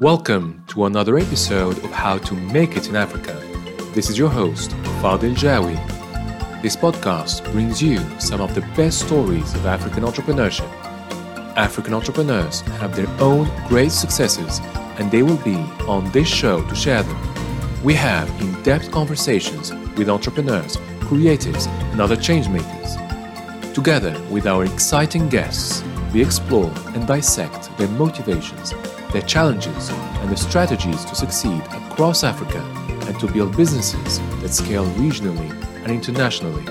Welcome to another episode of How to Make It in Africa. This is your host, Fadil Jawi. This podcast brings you some of the best stories of African entrepreneurship. African entrepreneurs have their own great successes, and they will be on this show to share them. We have in depth conversations with entrepreneurs, creatives, and other changemakers. Together with our exciting guests, we explore and dissect their motivations their challenges, and the strategies to succeed across Africa and to build businesses that scale regionally and internationally.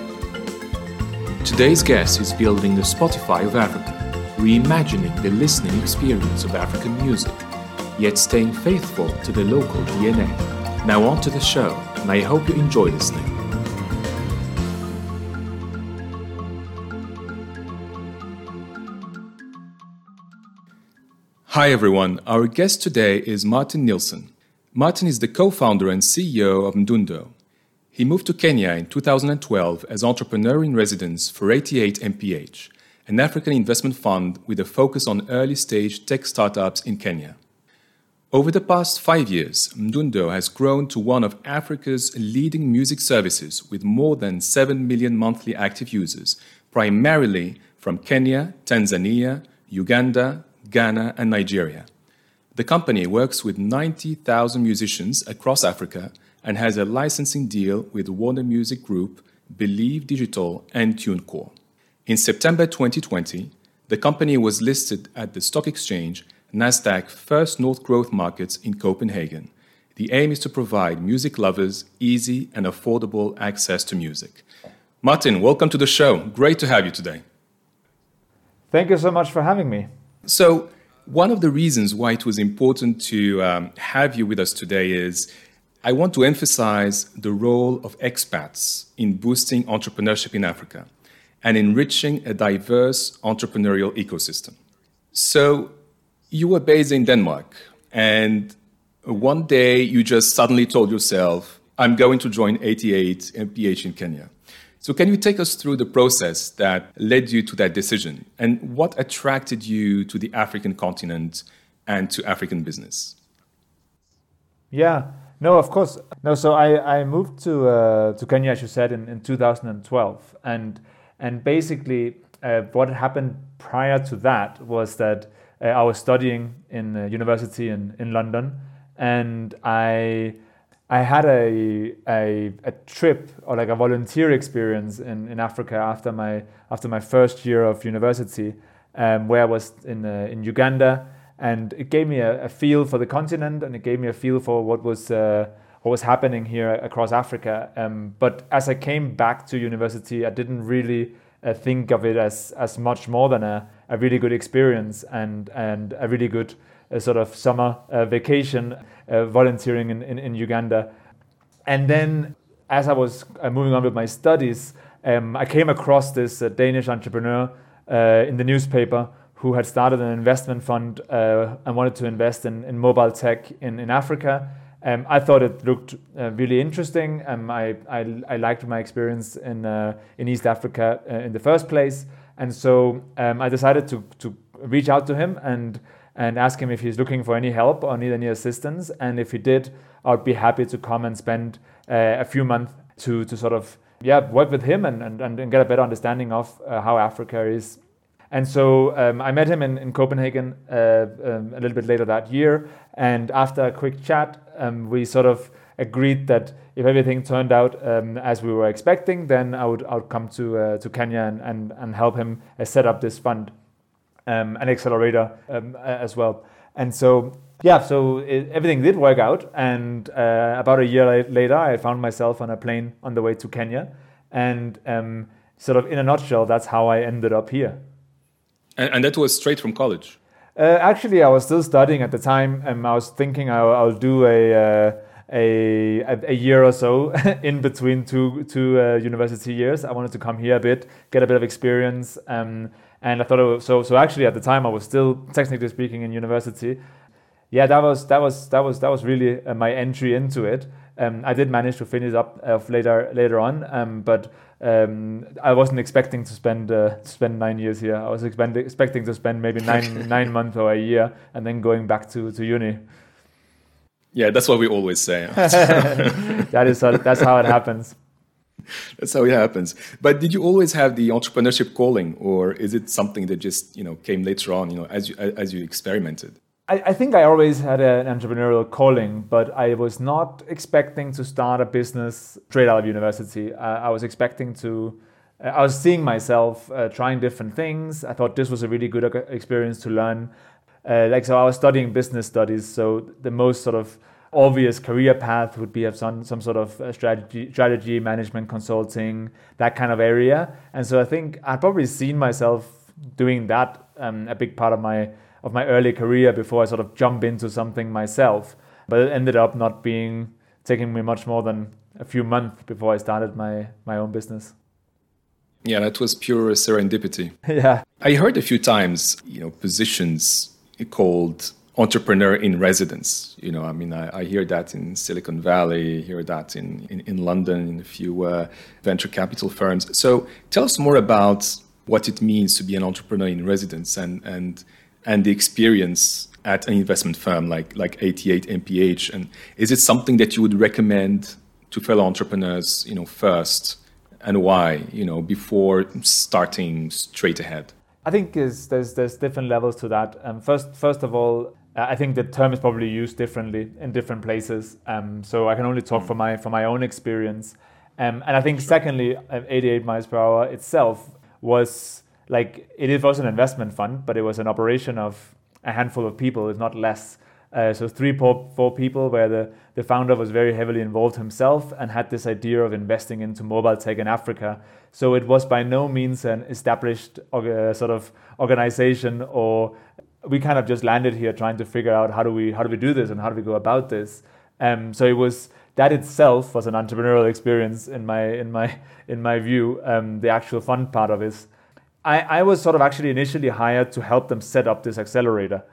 Today's guest is building the Spotify of Africa, reimagining the listening experience of African music, yet staying faithful to the local DNA. Now, on to the show, and I hope you enjoy listening. Hi everyone, our guest today is Martin Nilsson. Martin is the co founder and CEO of Mdundo. He moved to Kenya in 2012 as entrepreneur in residence for 88 MPH, an African investment fund with a focus on early stage tech startups in Kenya. Over the past five years, Mdundo has grown to one of Africa's leading music services with more than 7 million monthly active users, primarily from Kenya, Tanzania, Uganda, Ghana, and Nigeria. The company works with 90,000 musicians across Africa and has a licensing deal with Warner Music Group, Believe Digital, and TuneCore. In September 2020, the company was listed at the stock exchange Nasdaq First North Growth Markets in Copenhagen. The aim is to provide music lovers easy and affordable access to music. Martin, welcome to the show. Great to have you today. Thank you so much for having me. So, one of the reasons why it was important to um, have you with us today is I want to emphasize the role of expats in boosting entrepreneurship in Africa and enriching a diverse entrepreneurial ecosystem. So, you were based in Denmark, and one day you just suddenly told yourself, I'm going to join 88 MPH in Kenya. So, can you take us through the process that led you to that decision and what attracted you to the African continent and to African business? Yeah, no, of course. No, so I, I moved to uh, to Kenya, as you said, in, in 2012, and and basically uh, what happened prior to that was that uh, I was studying in university in in London, and I I had a, a, a trip or like a volunteer experience in, in Africa after my after my first year of university, um, where I was in uh, in Uganda, and it gave me a, a, feel for the continent and it gave me a feel for what was uh, what was happening here across Africa. Um, but as I came back to university, I didn't really uh, think of it as as much more than a, a really good experience and and a really good a sort of summer uh, vacation uh, volunteering in, in, in, Uganda. And then, as I was uh, moving on with my studies, um, I came across this Danish entrepreneur in the newspaper who had started an investment fund uh, and wanted to invest in, in mobile tech in, in Africa. Um, I thought it looked uh, really interesting. Um, I, I, I, liked my experience in, uh, in East Africa in the first place. And so um, I decided to, to reach out to him and and ask him if he's looking for any help or need any assistance. And if he did, I'd be happy to come and spend uh, a few months to, to sort of yeah work with him and, and, and get a better understanding of uh, how Africa is. And so um, I met him in, in Copenhagen uh, um, a little bit later that year. And after a quick chat, um, we sort of agreed that if everything turned out um, as we were expecting, then I would, I would come to, uh, to Kenya and, and, and help him uh, set up this fund um, an accelerator um, as well. And so, yeah, so it, everything did work out. And uh, about a year later, I found myself on a plane on the way to Kenya. And um, sort of in a nutshell, that's how I ended up here. And, and that was straight from college? Uh, actually, I was still studying at the time. and I was thinking I'll, I'll do a. Uh, a, a, year or so in between two two uh, university years. I wanted to come here a bit, get a bit of experience, um, and I thought was, so. So actually, at the time, I was still technically speaking in university. Yeah, that was that was that was that was really uh, my entry into it. Um, I did manage to finish up uh, later later on, um, but um, I wasn't expecting to spend uh, spend nine years here. I was expect- expecting to spend maybe nine nine months or a year, and then going back to to uni. Yeah, that's what we always say. that is that's how it happens. That's how it happens. But did you always have the entrepreneurship calling, or is it something that just you know came later on? You know, as you as you experimented. I, I think I always had an entrepreneurial calling, but I was not expecting to start a business straight out of university. Uh, I was expecting to. Uh, I was seeing myself uh, trying different things. I thought this was a really good experience to learn. Uh, like so, I was studying business studies, so the most sort of obvious career path would be have some some sort of uh, strategy strategy management consulting that kind of area. And so i think i'd probably seen myself doing that um, a big part of my of my early career before i sort of jump into something myself but it ended up not being taking me much more than a few months before i started my my own business. Yeah that was pure serendipity. Yeah. I heard a few times you know positions called entrepreneur in residence. You know, I mean, I, I, hear that in Silicon Valley, hear that in, in, in London, in a few uh, venture capital firms. So tell us more about what it means to be an entrepreneur in residence and, and, and the experience at an investment firm like, like 88 MPH. And is it something that you would recommend to fellow entrepreneurs, you know, first and why, you know, before starting straight ahead? I think there's, there's, there's different levels to that. Um, first, first of all, I think the term is probably used differently in different places. Um, so I can only talk mm. for my for my own experience. Um, and I think sure. secondly, uh, 88 miles per hour itself was like it was an investment fund, but it was an operation of a handful of people, if not less. Uh, so three, four, four people, where the, the founder was very heavily involved himself and had this idea of investing into mobile tech in Africa. So it was by no means an established uh, sort of organization or we kind of just landed here trying to figure out how do we how do we do this and how do we go about this. Um, so it was that itself was an entrepreneurial experience in my in my in my view. Um, the actual fun part of it. I, I was sort of actually initially hired to help them set up this accelerator,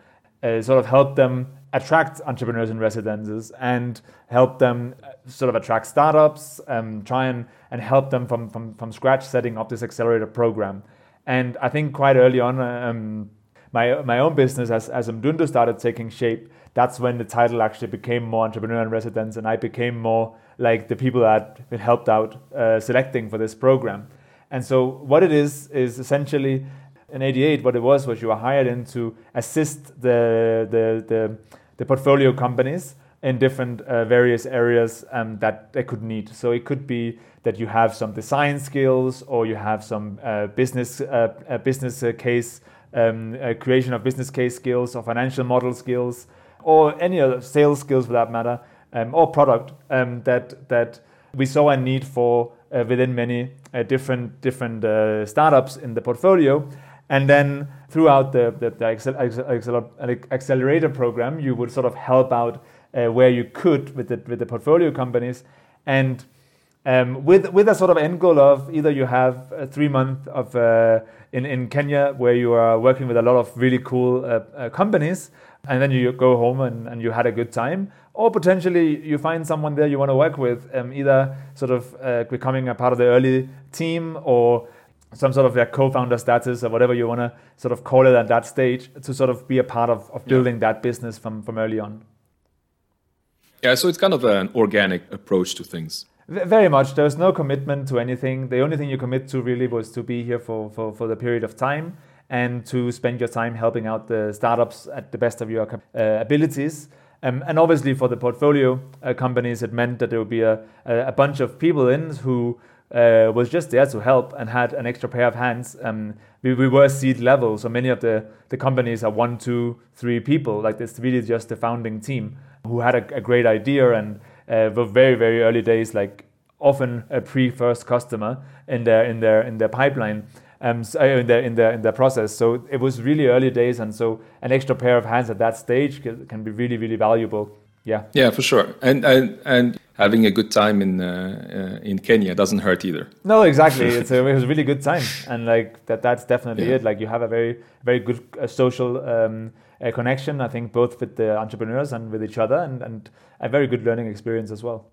uh, sort of help them attract entrepreneurs and residences and help them uh, sort of attract startups, um, try and, and help them from, from, from scratch setting up this accelerator program. And I think quite early on, um, my my own business as as Mdundo started taking shape, that's when the title actually became more entrepreneur in residence, and I became more like the people that helped out uh, selecting for this program. And so what it is is essentially in 88 what it was was you were hired in to assist the the the, the portfolio companies in different uh, various areas um, that they could need. So it could be that you have some design skills or you have some uh, business uh, business uh, case um, creation of business case skills or financial model skills or any other sales skills for that matter um, or product um, that that we saw a need for uh, within many uh, different different uh, startups in the portfolio. And then throughout the, the, the accelerator program you would sort of help out uh, where you could with the, with the portfolio companies. And um, with with a sort of end goal of either you have a three month of uh, in in Kenya where you are working with a lot of really cool uh, uh, companies, and then you go home and, and you had a good time, or potentially you find someone there you want to work with, um, either sort of uh, becoming a part of the early team or some sort of their co-founder status or whatever you want to sort of call it at that stage to sort of be a part of, of building that business from from early on. Yeah, so it's kind of an organic approach to things. Very much. There was no commitment to anything. The only thing you commit to really was to be here for, for, for the period of time and to spend your time helping out the startups at the best of your uh, abilities. Um, and obviously, for the portfolio uh, companies, it meant that there would be a, a bunch of people in who uh, was just there to help and had an extra pair of hands. Um, we, we were seed level, so many of the, the companies are one, two, three people. Like it's really just the founding team who had a, a great idea and uh, were very very early days, like often a pre-first customer in their in their in their pipeline. Um, so uh, in their in their in their process. So it was really early days, and so an extra pair of hands at that stage can, can be really really valuable. Yeah. Yeah, for sure. And and and having a good time in uh, uh, in Kenya doesn't hurt either. No, exactly. it's a, it was a really good time, and like that. That's definitely yeah. it. Like you have a very very good uh, social. Um, uh, connection, I think, both with the entrepreneurs and with each other, and, and a very good learning experience as well.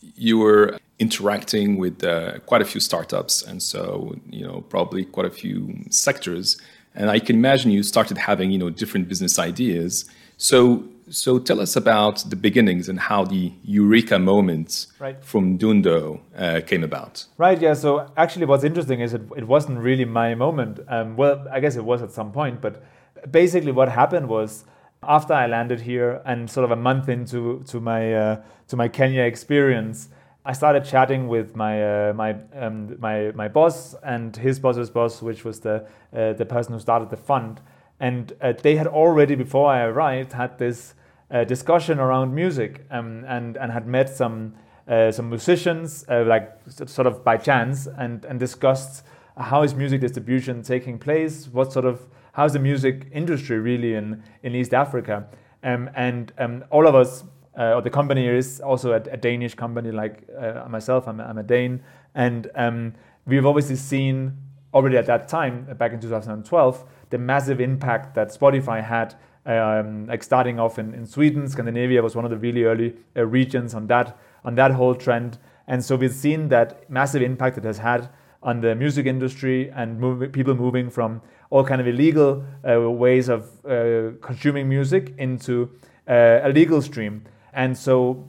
You were interacting with uh, quite a few startups, and so you know probably quite a few sectors. and I can imagine you started having you know different business ideas. So so tell us about the beginnings and how the eureka moments right. from Mdundo uh, came about. Right. Yeah. So actually, what's interesting is it, it wasn't really my moment. Um, well, I guess it was at some point, but basically, what happened was after I landed here and sort of a month into to my uh, to my Kenya experience. I started chatting with my uh, my um, my my boss and his boss's boss, which was the uh, the person who started the fund, and uh, they had already before I arrived had this uh, discussion around music um, and and had met some uh, some musicians like sort of by chance and and discussed how is music distribution taking place, what sort of how's the music industry really in in East Africa, um, and um, all of us uh, or the company is also a, a Danish company like uh, myself. I'm, I'm, a Dane, and um, we've obviously seen already at that time, back in 2012, the massive impact that Spotify had. Um, like starting off in, in Sweden, Scandinavia was one of the really early uh, regions on that on that whole trend, and so we've seen that massive impact it has had on the music industry and move, people moving from all kind of illegal uh, ways of uh, consuming music into uh, a legal stream. And so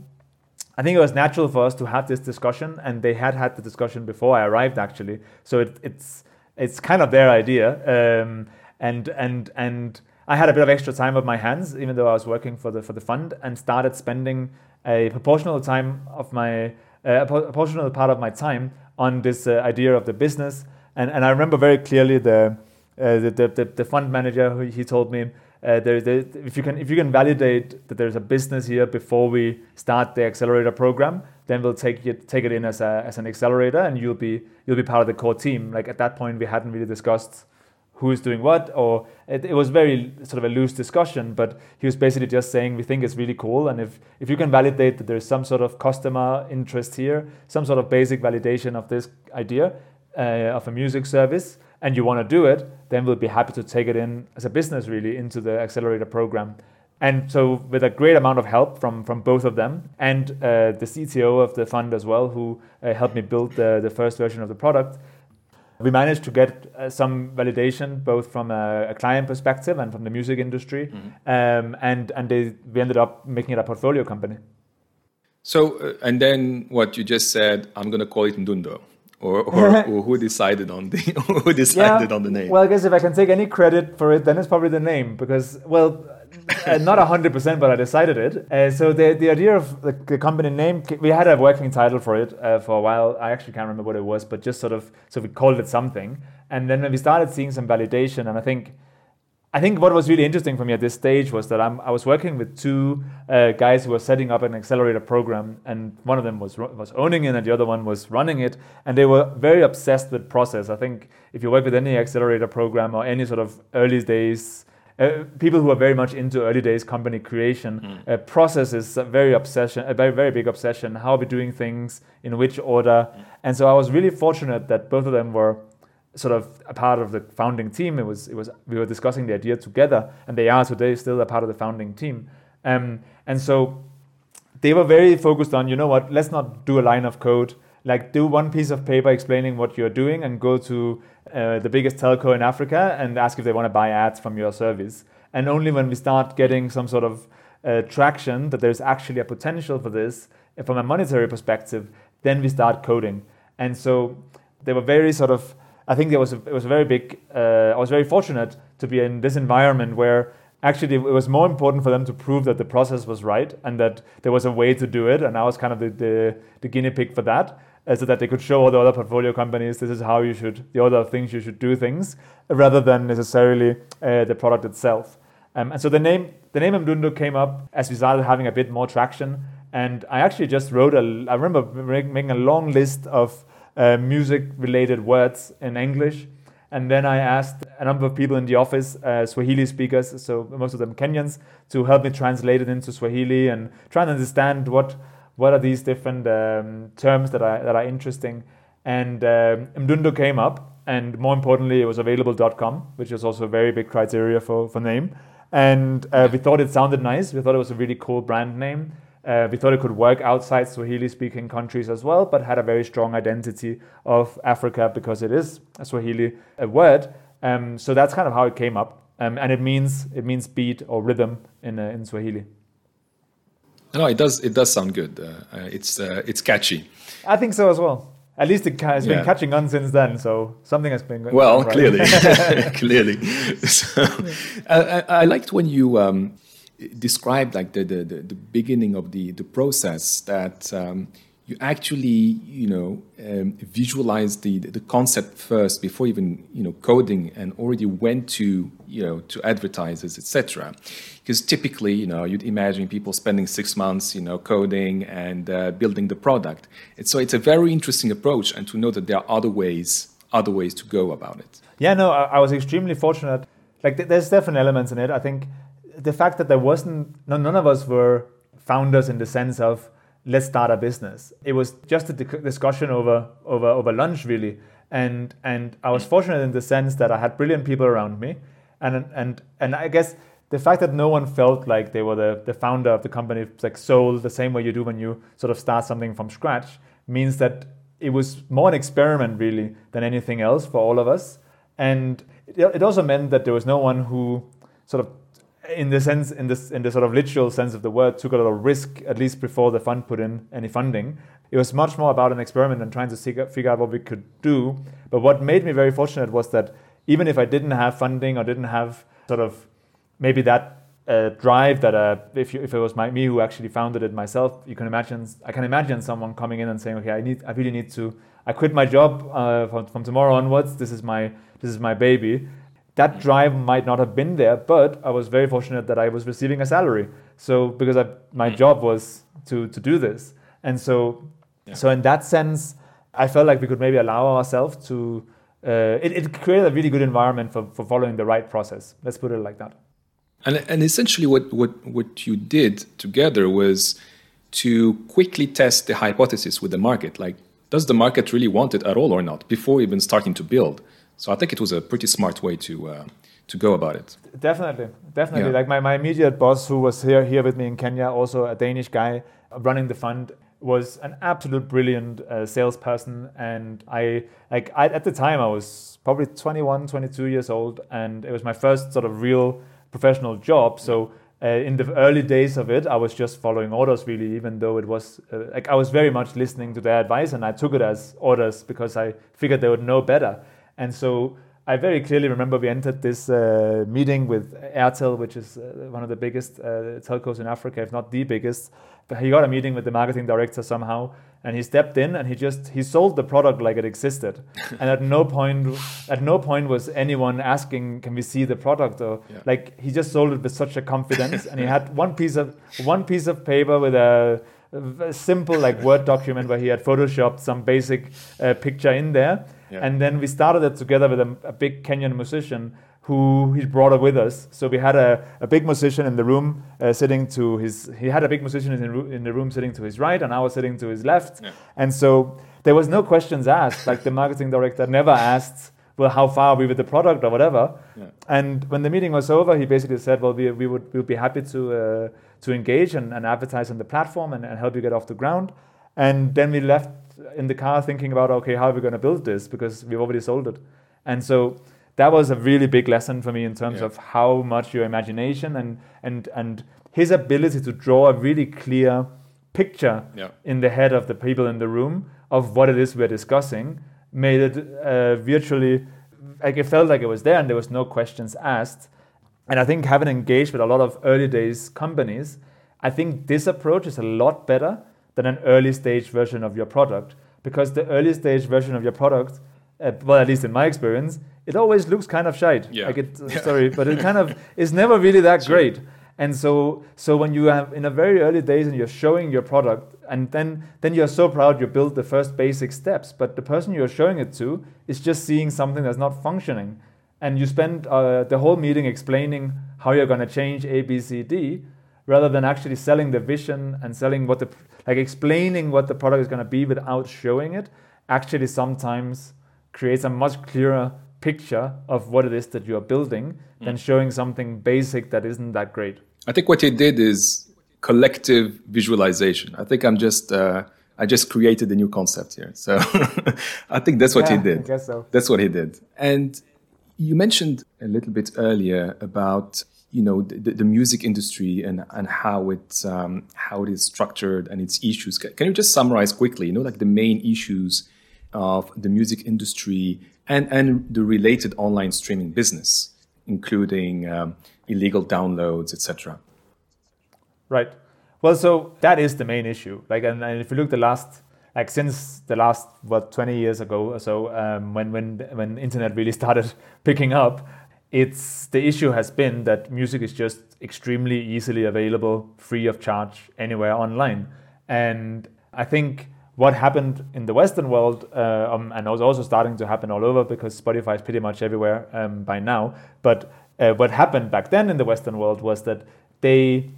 I think it was natural for us to have this discussion, and they had had the discussion before I arrived, actually. So it, it's it's kind of their idea, um, and and and I had a bit of extra time on my hands, even though I was working for the for the fund, and started spending a proportional time of my uh, a proportional part of my time on this uh, idea of the business. And and I remember very clearly the uh, the, the, the fund manager he told me uh, there, there, if you can if you can validate that there's a business here before we start the accelerator program, then we'll take it take it in as a as an accelerator, and you'll be you'll be part of the core team. Like at that point, we hadn't really discussed who is doing what, or it, it was very sort of a loose discussion. But he was basically just saying we think it's really cool, and if if you can validate that there's some sort of customer interest here, some sort of basic validation of this idea uh, of a music service and you want to do it, then we'll be happy to take it in as a business really into the accelerator program. And so, with a great amount of help from, from both of them and uh, the CTO of the fund as well, who uh, helped me build the, the first version of the product, we managed to get uh, some validation both from a, a, client perspective and from the music industry. Mm-hmm. Um, and and they, we ended up making it a portfolio company. So, uh, and then what you just said, I'm going to call it Mdundo or, or, or, who decided on the who decided yeah, on the name? Well, I guess if I can take any credit for it, then it's probably the name because well, uh, not hundred percent, but I decided it. Uh, so the the idea of the, the, company name, we had a working title for it uh, for a while. I actually can't remember what it was, but just sort of so we called it something. And then when we started seeing some validation, and I think I think what was really interesting for me at this stage was that I'm, i was working with two uh, guys who were setting up an accelerator program, and one of them was was owning it, and the other one was running it, and they were very obsessed with process. I think if you work with any accelerator program or any sort of early days, uh, people who are very much into early days company creation, mm. uh, process is a very obsession, a very very big obsession. How are we doing things in which order? Mm. And so I was really fortunate that both of them were sort of a part of the founding team. It was it was we were discussing the idea together, and they are today still a part of the founding team. Um, and so they were very focused on you know what let's not do a line of code like do one piece of paper explaining what you're doing and go to uh, the biggest telco in africa and ask if they want to buy ads from your service and only when we start getting some sort of uh, traction that there's actually a potential for this from a monetary perspective then we start coding and so they were very sort of I think it was a, it was a very big. Uh, I was very fortunate to be in this environment where actually it was more important for them to prove that the process was right and that there was a way to do it, and I was kind of the the, the guinea pig for that, uh, so that they could show all the other portfolio companies this is how you should the other things you should do things, rather than necessarily uh, the product itself. Um, and so the name the name Mdundo came up as we started having a bit more traction, and I actually just wrote a. I remember making a long list of uh, music related words in English. And then I asked a number of people in the office, uh, Swahili speakers, so most of them Kenyans, to help me translate it into Swahili and try and understand what what are these different um, terms that are that are interesting. And um, Mdundo came up, and more importantly, it was available.com, which is also a very big criteria for for name. And uh, we thought it sounded nice. We thought it was a really cool brand name. Uh, we thought it could work outside Swahili speaking countries as well, but had a very strong identity of Africa because it is a Swahili a word. Um, so that's kind of how it came up, um, and it means it means beat or rhythm in uh, in Swahili. No, it does. It does sound good. Uh, uh, it's uh, it's catchy. I think so as well. At least it has been yeah. catching on since then. So something has been going. Well, right. clearly, clearly. So, I, I, liked when you um, described like the, the, the beginning of the the process that. Um, you actually you know um, visualize the the concept first before even you know coding and already went to you know to advertisers etc because typically you know you'd imagine people spending six months you know coding and uh, building the product. And so it's a very interesting approach and to know that there are other ways other ways to go about it. Yeah no i, I was extremely fortunate. Like th- there's different elements in it. I think the fact that there wasn't no, none of us were founders in the sense of let's start a business. It was just a discussion over over over lunch really, and and I was fortunate in the sense that I had brilliant people around me, and and and I guess the fact that no one felt like they were the, the founder of the company, like soul, the same way you do when you sort of start something from scratch, means that it was more an experiment really than anything else for all of us. And it also meant that there was no one who sort of in the sense, in this, in the sort of literal sense of the word, took a lot of risk at least before the fund put in any funding. It was much more about an experiment and trying to figure out what we could do. But what made me very fortunate was that even if I didn't have funding or didn't have sort of maybe that uh, drive that uh, if, you, if it was my, me who actually founded it myself, you can imagine I can imagine someone coming in and saying, okay, I need I really need to I quit my job uh, from, from tomorrow onwards. This is my this is my baby that drive might not have been there, but I was very fortunate that I was receiving a salary. So because I, my mm. job was to to do this, and so yeah. so in that sense, I felt like we could maybe allow ourselves to. Uh, it, it created a really good environment for, for following the right process. Let's put it like that. And, and essentially, what, what, what you did together was to quickly test the hypothesis with the market. Like, does the market really want it at all or not before even starting to build? So I think it was a pretty smart way to uh, to go about it. Definitely, definitely. Yeah. Like my, my immediate boss, who was here here with me in Kenya, also a Danish guy running the fund, was an absolute brilliant uh, salesperson. And I like I, at the time I was probably 21, 22 years old, and it was my first sort of real professional job. So. Uh, in the early days of it, I was just following orders really, even though it was uh, like I was very much listening to their advice and I took it as orders because I figured they would know better. And so I very clearly remember we entered this uh, meeting with Airtel, which is uh, one of the biggest uh, telcos in Africa, if not the biggest. But he got a meeting with the marketing director somehow, and he stepped in and he just he sold the product like it existed. and at no point, at no point was anyone asking, "Can we see the product?" Or yeah. like he just sold it with such a confidence, and he had one piece of one piece of paper with a a simple like Word document where he had photoshopped some basic uh, picture in there. Yeah. And then we started it together with a, a, big Kenyan musician who he brought up with us. So we had a, a big musician in the room uh, sitting to his, he had a big musician in, in the room sitting to his right and I was sitting to his left. Yeah. And so there was no questions asked. Like the marketing director never asked, well, how far are we with the product or whatever. Yeah. And when the meeting was over, he basically said, well, we, we would we would be happy to, uh, to engage and, and advertise on the platform and, and help you get off the ground. And then we left in the car thinking about, okay, how are we going to build this? Because we've already sold it. And so that was a really big lesson for me in terms yeah. of how much your imagination and, and, and his ability to draw a really clear picture yeah. in the head of the people in the room of what it is we're discussing made it uh, virtually like it felt like it was there and there was no questions asked and i think having engaged with a lot of early days companies i think this approach is a lot better than an early stage version of your product because the early stage version of your product uh, well at least in my experience it always looks kind of shite yeah. like it yeah. sorry but it kind of is never really that sure. great and so so when you have in a very early days and you're showing your product and then then you're so proud you built the first basic steps but the person you're showing it to is just seeing something that's not functioning and you spend uh, the whole meeting explaining how you're going to change a b c d rather than actually selling the vision and selling what the like explaining what the product is going to be without showing it actually sometimes creates a much clearer picture of what it is that you are building mm. than showing something basic that isn't that great. I think what he did is collective visualization. I think i'm just uh, i just created a new concept here. So i think that's what yeah, he did. I guess so. that's what he did. And You mentioned a little bit earlier about you know the, the music industry and, and how it um, how it is structured and its issues. Can you just summarize quickly? You know, like the main issues of the music industry and and the related online streaming business, including um, illegal downloads, etc. Right. Well, so that is the main issue. Like, and, and if you look the last like since the last what 20 years ago or so um, when when when internet really started picking up it's the issue has been that music is just extremely easily available free of charge anywhere online. And i think what happened in the western world uh, um, and was also starting to happen all over because spotify is pretty much everywhere um, by now but uh, what happened back then in the western world was that they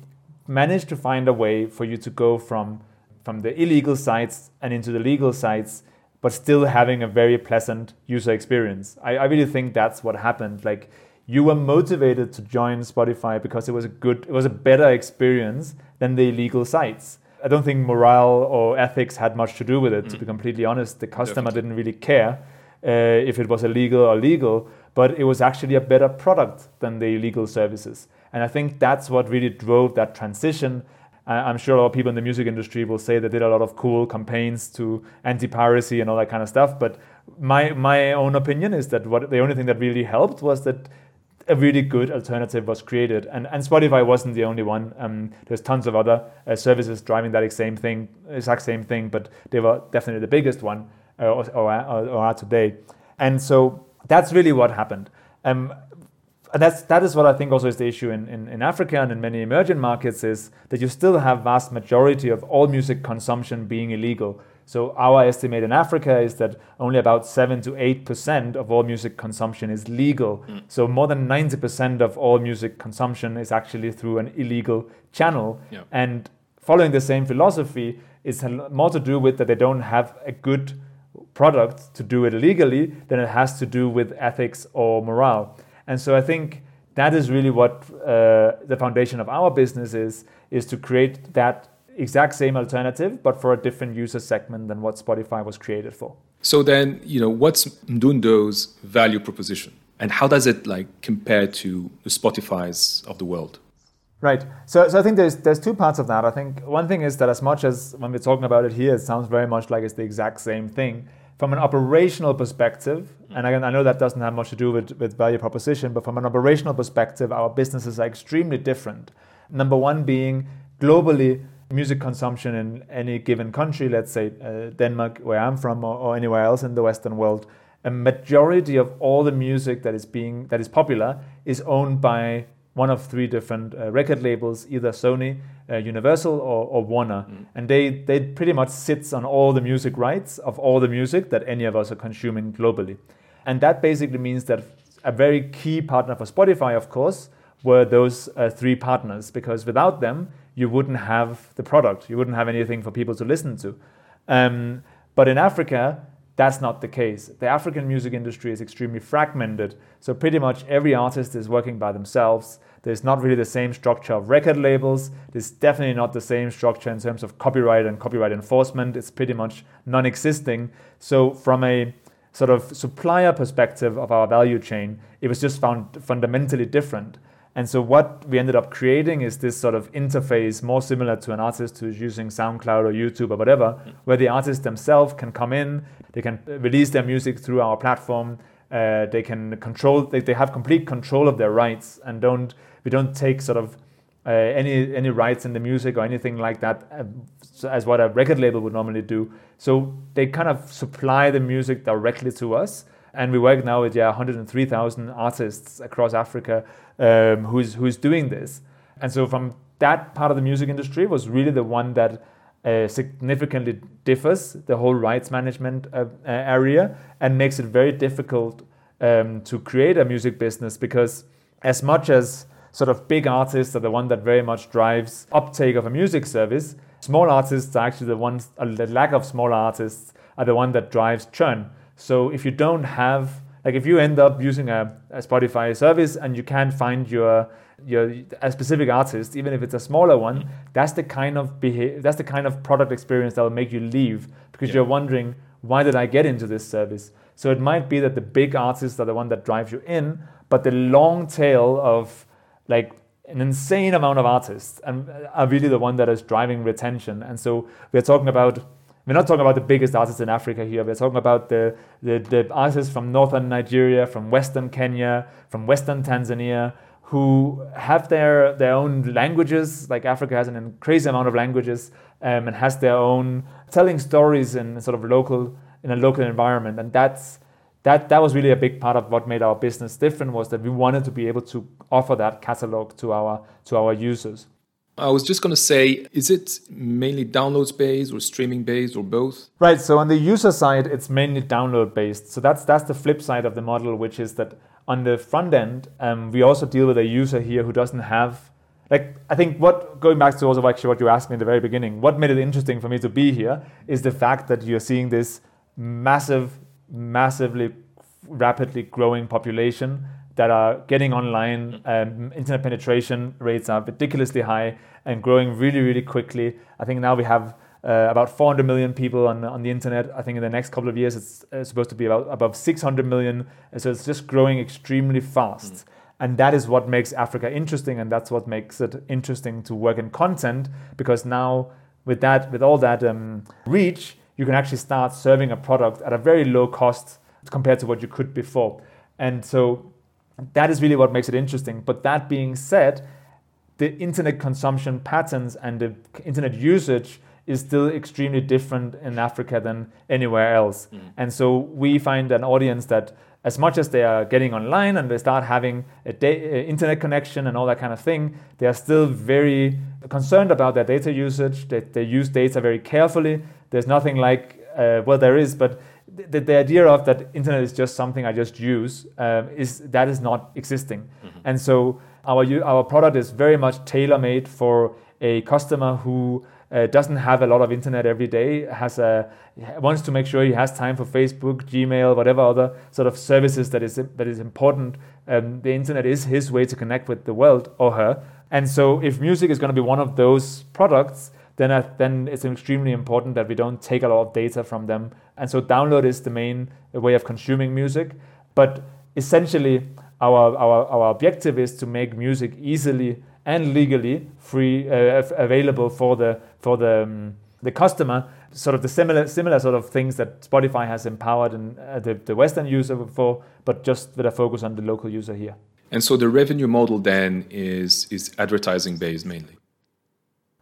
managed to find a way for you to go from from the illegal sites and into the legal sites, but still having a very pleasant user experience. I, I really think that's what happened. Like you were motivated to join Spotify because it was a good, it was a better experience than the illegal sites. I don't think morale or ethics had much to do with it. Mm. To be completely honest, the customer Definitely. didn't really care uh, if it was illegal or legal, but it was actually a better product than the illegal services. And I think that's what really drove that transition I'm sure a lot of people in the music industry will say they did a lot of cool campaigns to anti-piracy and all that kind of stuff. But my my own opinion is that what the only thing that really helped was that a really good alternative was created, and and Spotify wasn't the only one. Um, there's tons of other uh, services driving that same thing, exact same thing, but they were definitely the biggest one, uh, or, or, or, are today. And so that's really what happened. Um, and that's that is what I think also is the issue in, in, in, Africa and in many emerging markets is that you still have vast majority of all music consumption being illegal. So our estimate in Africa is that only about seven to eight percent of all music consumption is legal. Mm. So more than ninety percent of all music consumption is actually through an illegal channel. Yeah. And following the same philosophy, it's more to do with that they don't have a good product to do it illegally than it has to do with ethics or morale. And so I think that is really what uh, the foundation of our business is, is to create that exact same alternative, but for a different user segment than what Spotify was created for. So then, you know, what's Mdundo's value proposition? And how does it like compare to the Spotify's of the world? Right. So, so I think there's there's two parts of that. I think one thing is that as much as when we're talking about it here, it sounds very much like it's the exact same thing from an operational perspective, and again, I know that doesn't have much to do with, with value proposition, but from an operational perspective, our businesses are extremely different. Number one being globally, music consumption in any given country, let's say uh, Denmark, where I'm from, or, or anywhere else in the Western world, a majority of all the music that is being that is popular is owned by one of three different uh, record labels, either Sony, uh, Universal, or, or Warner, mm. and they they pretty much sits on all the music rights of all the music that any of us are consuming globally, and that basically means that a very key partner for Spotify, of course, were those uh, three partners because without them you wouldn't have the product, you wouldn't have anything for people to listen to. Um, but in Africa, that's not the case. The African music industry is extremely fragmented, so pretty much every artist is working by themselves. There's not really the same structure of record labels. There's definitely not the same structure in terms of copyright and copyright enforcement. It's pretty much non existing. So, from a sort of supplier perspective of our value chain, it was just found fundamentally different. And so what we ended up creating is this sort of interface more similar to an artist who's using SoundCloud or YouTube or whatever, where the artists themselves can come in, they can release their music through our platform, uh, they can control, they, they have complete control of their rights and don't, we don't take sort of uh, any any rights in the music or anything like that uh, as what a record label would normally do. So they kind of supply the music directly to us and we work now with yeah 103,000 artists across Africa um, who's who's doing this. And so from that part of the music industry was really the one that uh, significantly differs the whole rights management uh, uh, area and makes it very difficult um, to create a music business because as much as sort of big artists are the one that very much drives uptake of a music service small artists are actually the ones uh, the lack of small artists are the one that drives churn so if you don't have like if you end up using a, a Spotify service and you can't find your your a specific artist, even if it's a smaller one, that's the kind of behavior, that's the kind of product experience that will make you leave because yeah. you're wondering why did I get into this service. So it might be that the big artists are the one that drive you in, but the long tail of like an insane amount of artists and are really the one that is driving retention. And so we're talking about we're not talking about the biggest artists in Africa here. We're talking about the, the, the artists from northern Nigeria, from western Kenya, from western Tanzania, who have their, their own languages. Like Africa has an crazy amount of languages um, and has their own telling stories in sort of local in a local environment. And that's that that was really a big part of what made our business different was that we wanted to be able to offer that catalog to our to our users. I was just going to say, is it mainly downloads based or streaming based or both? Right. So on the user side, it's mainly download based. So that's that's the flip side of the model, which is that on the front end, um, we also deal with a user here who doesn't have like I think what going back to also actually what you asked me in the very beginning, what made it interesting for me to be here is the fact that you're seeing this massive, massively rapidly growing population that are getting online. Um, internet penetration rates are ridiculously high and growing really, really quickly. I think now we have uh, about 400 million people on, on the internet. I think in the next couple of years it's uh, supposed to be about above 600 million. So it's just growing extremely fast. Mm. And that is what makes Africa interesting, and that's what makes it interesting to work in content because now with that, with all that um, reach, you can actually start serving a product at a very low cost compared to what you could before. And so that is really what makes it interesting. But that being said, the internet consumption patterns and the internet usage is still extremely different in Africa than anywhere else. Mm. And so we find an audience that as much as they are getting online and they start having a da- internet connection and all that kind of thing, they are still very concerned about their data usage. They, they use data very carefully. There's nothing like, uh, well, there is, but the, the idea of that internet is just something I just use um, is that is not existing. Mm-hmm. And so our, our product is very much tailor made for a customer who uh, doesn't have a lot of internet every day, has a wants to make sure he has time for Facebook, Gmail, whatever other sort of services that is that is important. Um, the internet is his way to connect with the world or her. And so, if music is going to be one of those products, then I, then it's extremely important that we don't take a lot of data from them. And so, download is the main way of consuming music. But essentially, our our, our objective is to make music easily and legally free uh, available for the for the um, the customer sort of the similar similar sort of things that Spotify has empowered in, uh, the, the Western user for, but just with a focus on the local user here. And so the revenue model then is is advertising based mainly.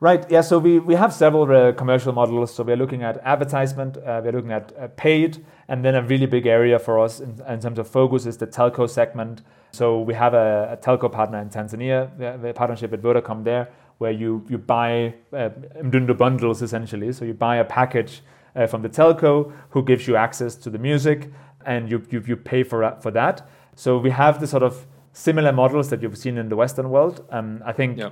Right. Yeah. So we, we have several uh, commercial models. So we're looking at advertisement, uh, we're looking at uh, paid, and then a really big area for us in, in, terms of focus is the telco segment. So we have a, a telco partner in Tanzania, the partnership with Vodacom there, where you you buy uh, Mdundo bundles essentially. So you buy a package uh, from the telco who gives you access to the music, and you you, you pay for for that. So we have the sort of similar models that you've seen in the Western world. Um, I think. Yeah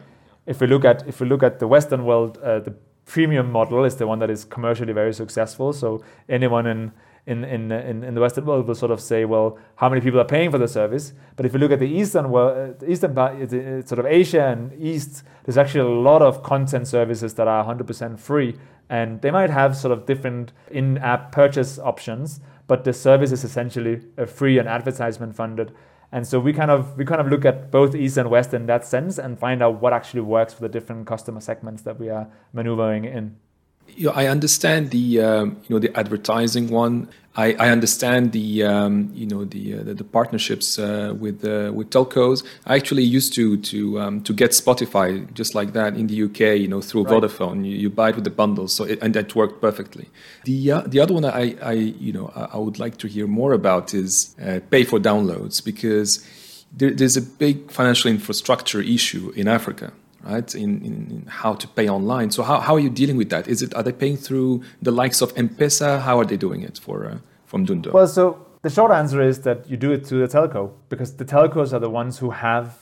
if we look at if we look at the Western world, uh, the premium model is the one that is commercially very successful. So anyone in in, in, in, the Western world will sort of say, well, how many people are paying for the service? But if you look at the Eastern world, uh, Eastern uh, sort of Asia and East, there's actually a lot of content services that are 100% free, and they might have sort of different in-app purchase options, but the service is essentially free and advertisement funded. And so we kind of we kind of look at both east and west in that sense and find out what actually works for the different customer segments that we are maneuvering in you know, I understand the um, you know the advertising one. I, I understand the um, you know the, uh, the, the partnerships uh, with uh, with telcos. I actually used to to um, to get Spotify just like that in the UK. You know through right. Vodafone, you, you, buy it with the bundles, so it, and that worked perfectly. The uh, the other one I, I you know I would like to hear more about is uh, pay for downloads because there, there's a big financial infrastructure issue in Africa right in, in, how to pay online. So how, how are you dealing with that? Is it are they paying through the likes of m-pesa? How are they doing it for uh, from Mdundo? Well so the short answer is that you do it to the telco because the telcos are the ones who have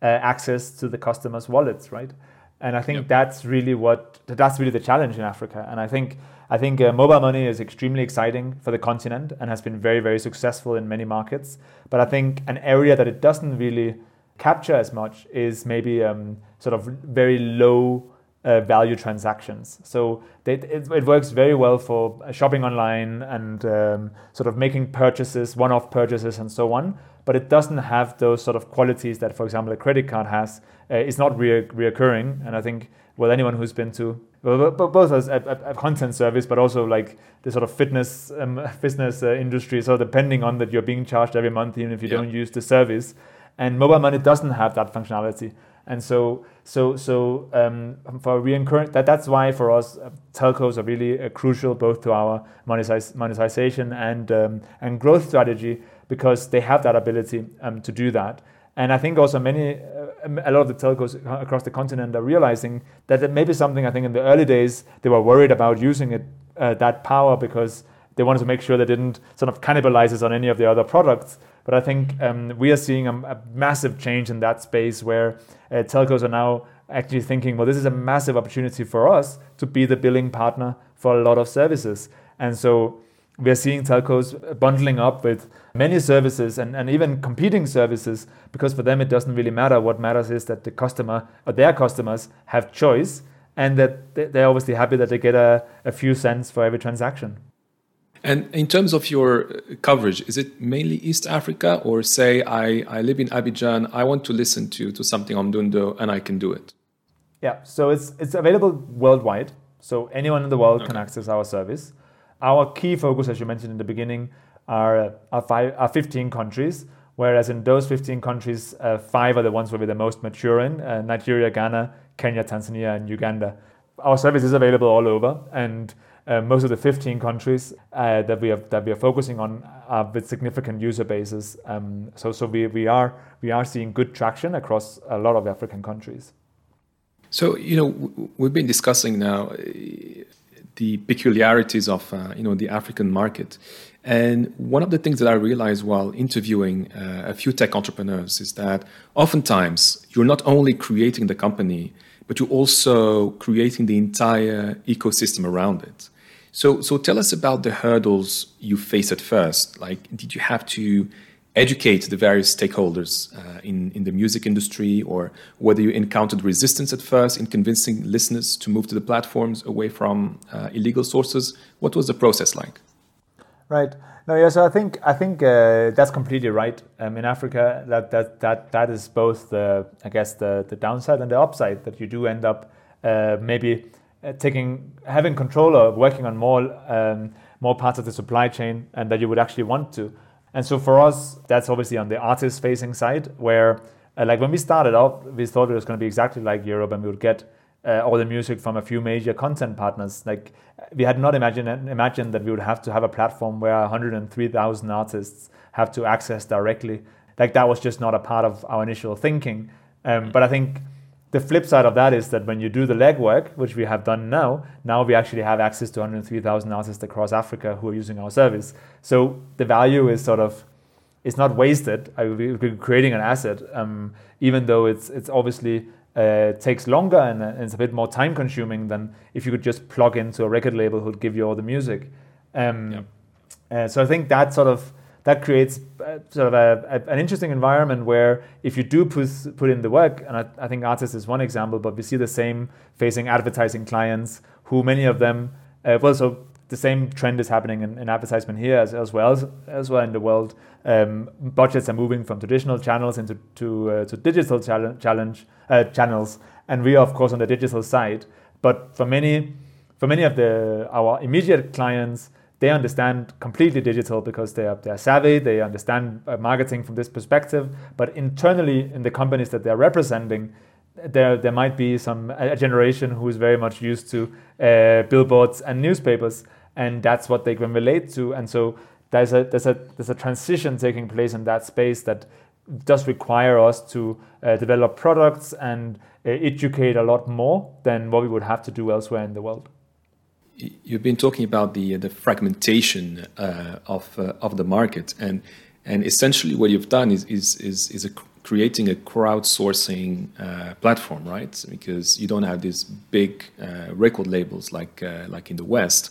uh, access to the customers wallets right? And i think yep. that's really what that's really the challenge in africa. And i think I think uh, mobile money is extremely exciting for the continent and has been very, very successful in many markets. But I think an area that it doesn't really capture as much is maybe um, sort of very low uh, value transactions. So they, it, it, works very well for shopping online and um, sort of making purchases, one-off purchases, and so on. But it doesn't have those sort of qualities that, for example, a credit card has. Uh, it's not re- reoccurring, and I think well, anyone who's been to well, both as a, a, content service, but also like the sort of fitness um, fitness uh, industry. So depending on that, you're being charged every month, even if you don't use the service. And mobile money doesn't have that functionality. And so, so, so um, for reoccurring, that, that's why for us, uh, telcos are really uh, crucial both to our monetize, monetization and um, and growth strategy because they have that ability um, to do that. And I think also many, uh, a lot of the telcos across the continent are realizing that it may be something. I think in the early days they were worried about using it uh, that power because they wanted to make sure they didn't sort of cannibalize us on any of the other products. But I think um, we are seeing a, a, massive change in that space where uh, telcos are now actually thinking, well, this is a massive opportunity for us to be the billing partner for a lot of services. And so we're seeing telcos bundling up with many services and, and even competing services because for them it doesn't really matter. What matters is that the customer or their customers have choice and that they're obviously happy that they get a, a few cents for every transaction. And in terms of your uh, coverage, is it mainly East Africa, or say I, I live in Abidjan, I want to listen to, to something on Mdundo and I can do it? Yeah, so it's, it's available worldwide. So anyone in the world okay. can access our service. Our key focus, as you mentioned in the beginning, are, are, five, are 15 countries, whereas in those 15 countries, uh, five are the ones where we're the most mature in uh, Nigeria, Ghana, Kenya, Tanzania, and Uganda. Our service is available all over, and uh, most of the 15 countries uh, that we have that we are focusing on are with significant user bases. Um, so so we, we are we are seeing good traction across a lot of African countries. So you know we've been discussing now uh, the peculiarities of uh, you know the African market, and one of the things that I realized while interviewing uh, a few tech entrepreneurs is that oftentimes you're not only creating the company, but you're also creating the entire ecosystem around it. So, so tell us about the hurdles you faced at first. Like, did you have to educate the various stakeholders uh, in, in the music industry, or whether you encountered resistance at first in convincing listeners to move to the platforms away from uh, illegal sources? What was the process like? Right. No, yeah. So I think I think uh, that's completely right. Um, in Africa, that that that that is both the I guess the the downside and the upside that you do end up uh, maybe taking having control of working on more um, more parts of the supply chain and that you would actually want to. And so for us, that's obviously on the artist facing side where uh, like when we started out, we thought it was going to be exactly like Europe and we would get uh, all the music from a few major content partners. Like we had not imagined imagined that we would have to have a platform where 103,000 artists have to access directly. Like that was just not a part of our initial thinking. Um, but I think the flip side of that is that when you do the legwork, which we have done now, now we actually have access to 103,000 artists across Africa who are using our service. So the value is sort of it's not wasted. I, we're creating an asset, um, even though it's it's obviously uh, takes longer and, and, it's a bit more time consuming than if you could just plug into a record label who'd give you all the music. Um, yep. uh, so I think that sort of that creates uh, sort of a, a, an interesting environment where if you do put, put in the work, and I, I think artists is one example, but we see the same facing advertising clients who many of them, uh, well, so the same trend is happening in, in advertisement here as, as well as, as well in the world. Um, budgets are moving from traditional channels into to, uh, to digital challenge, challenge uh, channels, and we are of course on the digital side. But for many for many of the our immediate clients, they understand completely digital because they are they're savvy. They understand uh, marketing from this perspective. But internally, in the companies that they're representing, there there might be some a generation who is very much used to uh, billboards and newspapers, and that's what they can relate to. And so there's a there's a there's a transition taking place in that space that does require us to uh, develop products and uh, educate a lot more than what we would have to do elsewhere in the world you've been talking about the the fragmentation uh, of uh, of the market, and and essentially what you've done is is is, is a, creating a crowdsourcing uh, platform, right? Because you don't have these big uh, record labels like uh, like in the West,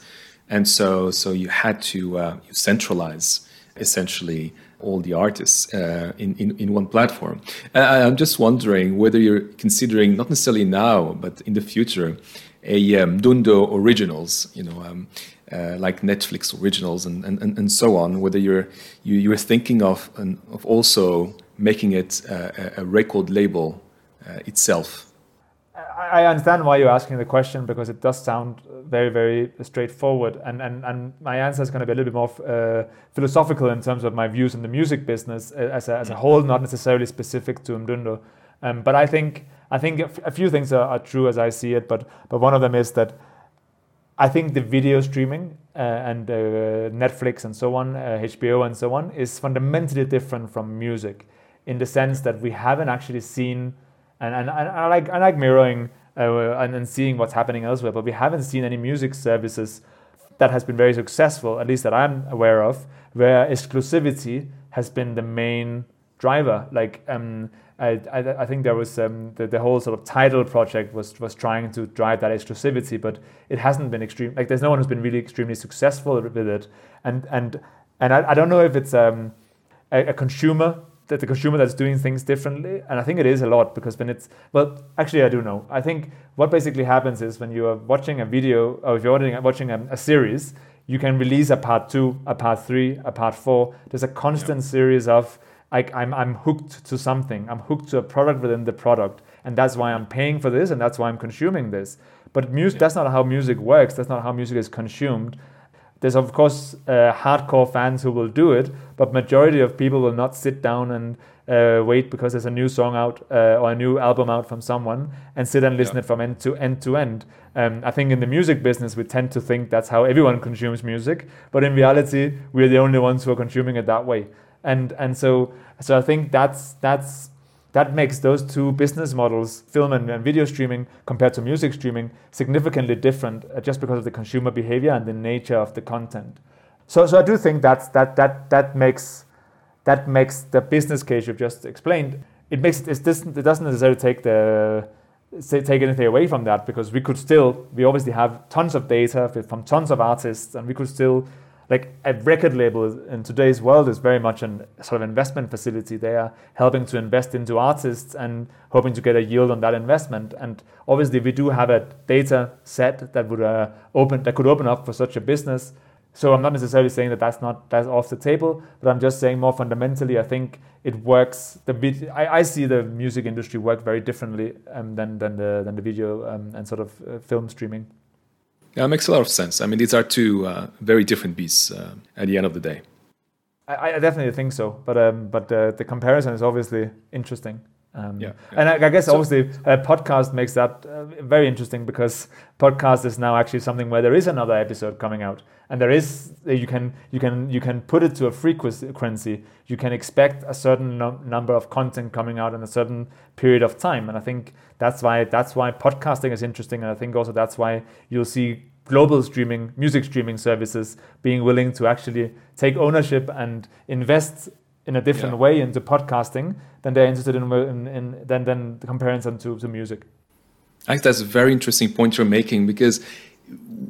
and so so you had to uh, centralize essentially all the artists uh, in, in, in one platform. I'm just wondering whether you're considering, not necessarily now, but in the future, a um, Mdundo originals, you know, um, uh, like Netflix originals and, and, and so on, whether you're, you, you're thinking of, an, of also making it a, a record label uh, itself. I understand why you're asking the question because it does sound very, very straightforward. And, and, and my answer is going to be a little bit more uh, philosophical in terms of my views on the music business uh, as a, as a whole, not necessarily specific to Mdundo. Um, but I think, I think a few things are, are, true as I see it. But, but one of them is that I think the video streaming uh, and uh, Netflix and so on, HBO uh, and so on, is fundamentally different from music in the sense that we haven't actually seen and, and, and I like I like mirroring uh, and, and seeing what's happening elsewhere, but we haven't seen any music services that has been very successful, at least that I'm aware of, where exclusivity has been the main driver. Like um, I, I, I, think there was um, the, the whole sort of Tidal project was was trying to drive that exclusivity, but it hasn't been extreme. Like there's no one who's been really extremely successful with it, and and and I, I don't know if it's um, a, a consumer that the consumer that's doing things differently and i think it is a lot because when it's well actually i do know i think what basically happens is when you are watching a video or if you're watching a, a series you can release a part two a part three a part four there's a constant yeah. series of like I'm, I'm hooked to something i'm hooked to a product within the product and that's why i'm paying for this and that's why i'm consuming this but music yeah. that's not how music works that's not how music is consumed there's of course uh, hardcore fans who will do it, but majority of people will not sit down and uh, wait because there's a new song out uh, or a new album out from someone and sit and listen yeah. it from end to end to end. Um, I think in the music business we tend to think that's how everyone consumes music, but in reality we're the only ones who are consuming it that way. And and so so I think that's that's that makes those two business models, film and, and, video streaming compared to music streaming, significantly different uh, just because of the consumer behavior and the nature of the content. So, so I do think that's, that, that, that, makes, that makes the business case you've just explained, it, makes, it, doesn't, it doesn't necessarily take, the, take anything away from that because we could still, we obviously have tons of data from tons of artists and we could still like a record label in today's world is very much an sort of investment facility. They are helping to invest into artists and hoping to get a yield on that investment. And obviously, we do have a data set that would uh, open that could open up for such a business. So I'm not necessarily saying that that's not that's off the table, but I'm just saying more fundamentally, I think it works. The I, I see the music industry work very differently um, than than the than the video um, and sort of uh, film streaming. Yeah, it makes a lot of sense. I mean, these are two uh, very different beasts uh, at the end of the day. I, I definitely think so, but um, but uh, the comparison is obviously interesting. Um, yeah, yeah, and I, I guess so, obviously a podcast makes that uh, very interesting because podcast is now actually something where there is another episode coming out, and there is you can you can you can put it to a frequency. You can expect a certain no- number of content coming out in a certain period of time, and I think that's why that's why podcasting is interesting, and I think also that's why you'll see global streaming music streaming services being willing to actually take ownership and invest in a different yeah. way into podcasting than they're interested in, in, in than, than the comparison to, to music. I think that's a very interesting point you're making because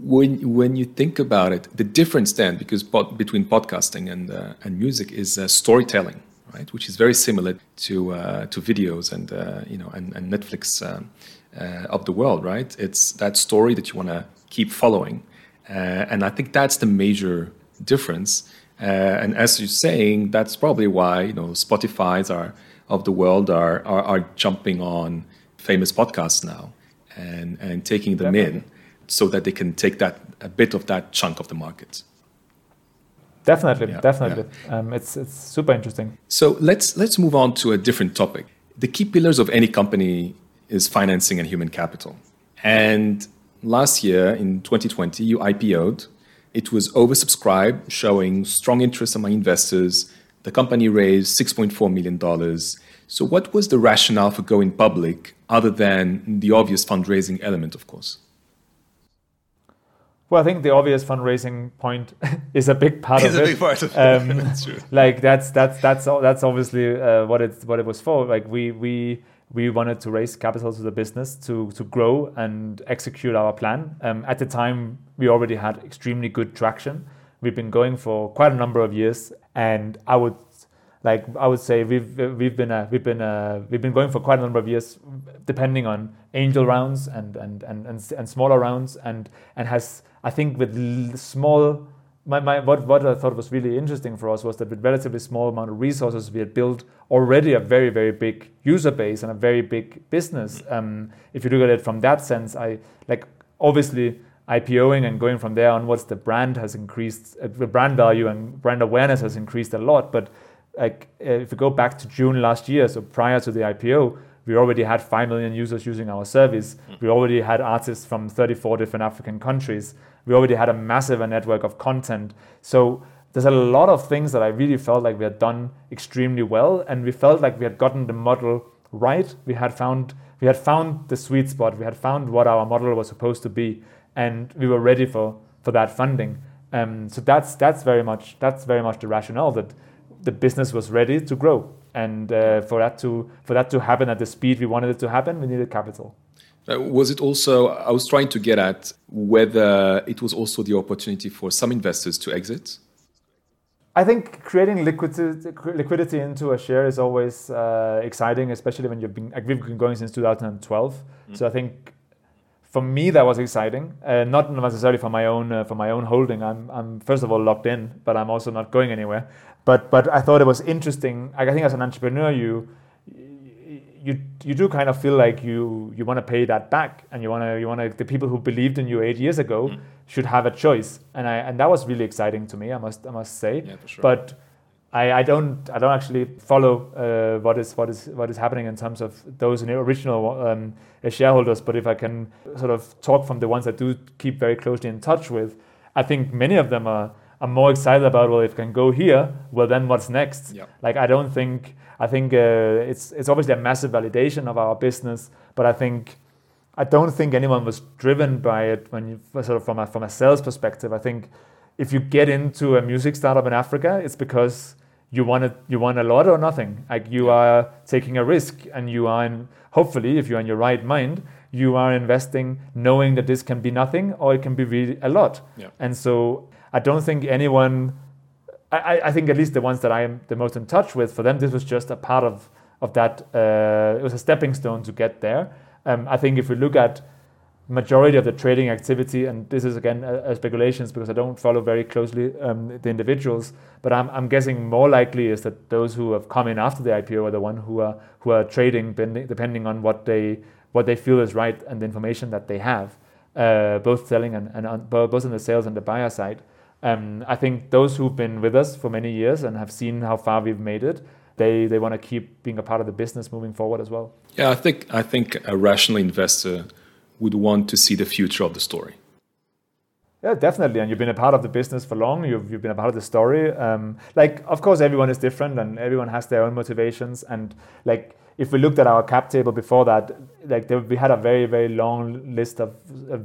when when you think about it, the difference then, because pod, between podcasting and uh, and music is uh, storytelling, right? Which is very similar to uh, to videos and uh, you know and, and Netflix um, uh, of the world, right? It's that story that you want to keep following, uh, and I think that's the major difference. Uh, and as you're saying, that's probably why you know Spotify's are of the world are, are, are jumping on famous podcasts now and and taking them Definitely. in so that they can take that a bit of that chunk of the market. Definitely, yeah, definitely. Yeah. Um, it's it's super interesting. So let's let's move on to a different topic. The key pillars of any company is financing and human capital. And last year in 2020, you IPO'd it was oversubscribed, showing strong interest among investors. The company raised $6.4 million. So, what was the rationale for going public other than the obvious fundraising element, of course? Well, I think the obvious fundraising point is a big part it's of it. It's a big part of um, it. That's true. Like that's that's that's that's obviously uh, what it what it was for. Like we we we wanted to raise capital to the business to to grow and execute our plan. Um, at the time, we already had extremely good traction. We've been going for quite a number of years, and I would like I would say we've we've been uh, we've been uh, we've been going for quite a number of years, depending on angel rounds and and and and, and smaller rounds, and and has I think with small. My, my, what, what I thought was really interesting for us was that with relatively small amount of resources, we had built already a very, very big user base and a very big business. Um, if you look at it from that sense, I like obviously IPOing and going from there onwards, the brand has increased, uh, the brand value and brand awareness has increased a lot. But like uh, if we go back to June last year, so prior to the IPO, we already had 5 million users using our service. Mm. We already had artists from 34 different African countries. We already had a massive network of content. So there's a lot of things that I really felt like we had done extremely well, and we felt like we had gotten the model right. We had found we had found the sweet spot. We had found what our model was supposed to be, and we were ready for for that funding. Um, so that's that's very much that's very much the rationale that the business was ready to grow, and uh, for that to for that to happen at the speed we wanted it to happen, we needed capital. Uh, was it also? I was trying to get at whether it was also the opportunity for some investors to exit. I think creating liquidity, liquidity into a share is always uh, exciting, especially when you've been like we've been going since 2012. Mm. So I think for me that was exciting, uh, not necessarily for my own uh, for my own holding. I'm I'm first of all locked in, but I'm also not going anywhere but but I thought it was interesting. I think as an entrepreneur, you you you do kind of feel like you you want to pay that back, and you want to you want to the people who believed in you eight years ago mm. should have a choice, and I and that was really exciting to me. I must I must say. Yeah, for sure. But I, I don't I don't actually follow uh, what is what is what is happening in terms of those original um, shareholders. But if I can sort of talk from the ones I do keep very closely in touch with, I think many of them are I'm more excited about well if I can go here well then what's next? Like I don't think I think uh, it's it's obviously a massive validation of our business but I think I don't think anyone was driven by it when you sort of from a from a sales perspective. I think if you get into a music startup in Africa it's because you want it, you want a lot or nothing. Like you are taking a risk and you are in, hopefully if you're in your right mind you are investing knowing that this can be nothing or it can be really a lot. Yeah. and so I don't think anyone, I, I think at least the ones that I am the most in touch with, for them, this was just a part of, of that. Uh, it was a stepping stone to get there. Um, I think if we look at majority of the trading activity, and this is again speculations because I don't follow very closely um, the individuals, but I'm, I'm guessing more likely is that those who have come in after the IPO are the one who are who are trading depending on what they what they feel is right and the information that they have, uh, both selling and, and on, both on the sales and the buyer side. Um, I think those who've been with us for many years and have seen how far we've made it, they they want to keep being a part of the business moving forward as well. Yeah, I think I think a rational investor would want to see the future of the story. Yeah, definitely. And you've been a part of the business for long. You've, you've been a part of the story. Um, like, of course, everyone is different and everyone has their own motivations. And like, if we looked at our cap table before that, like there, we had a very very long list of,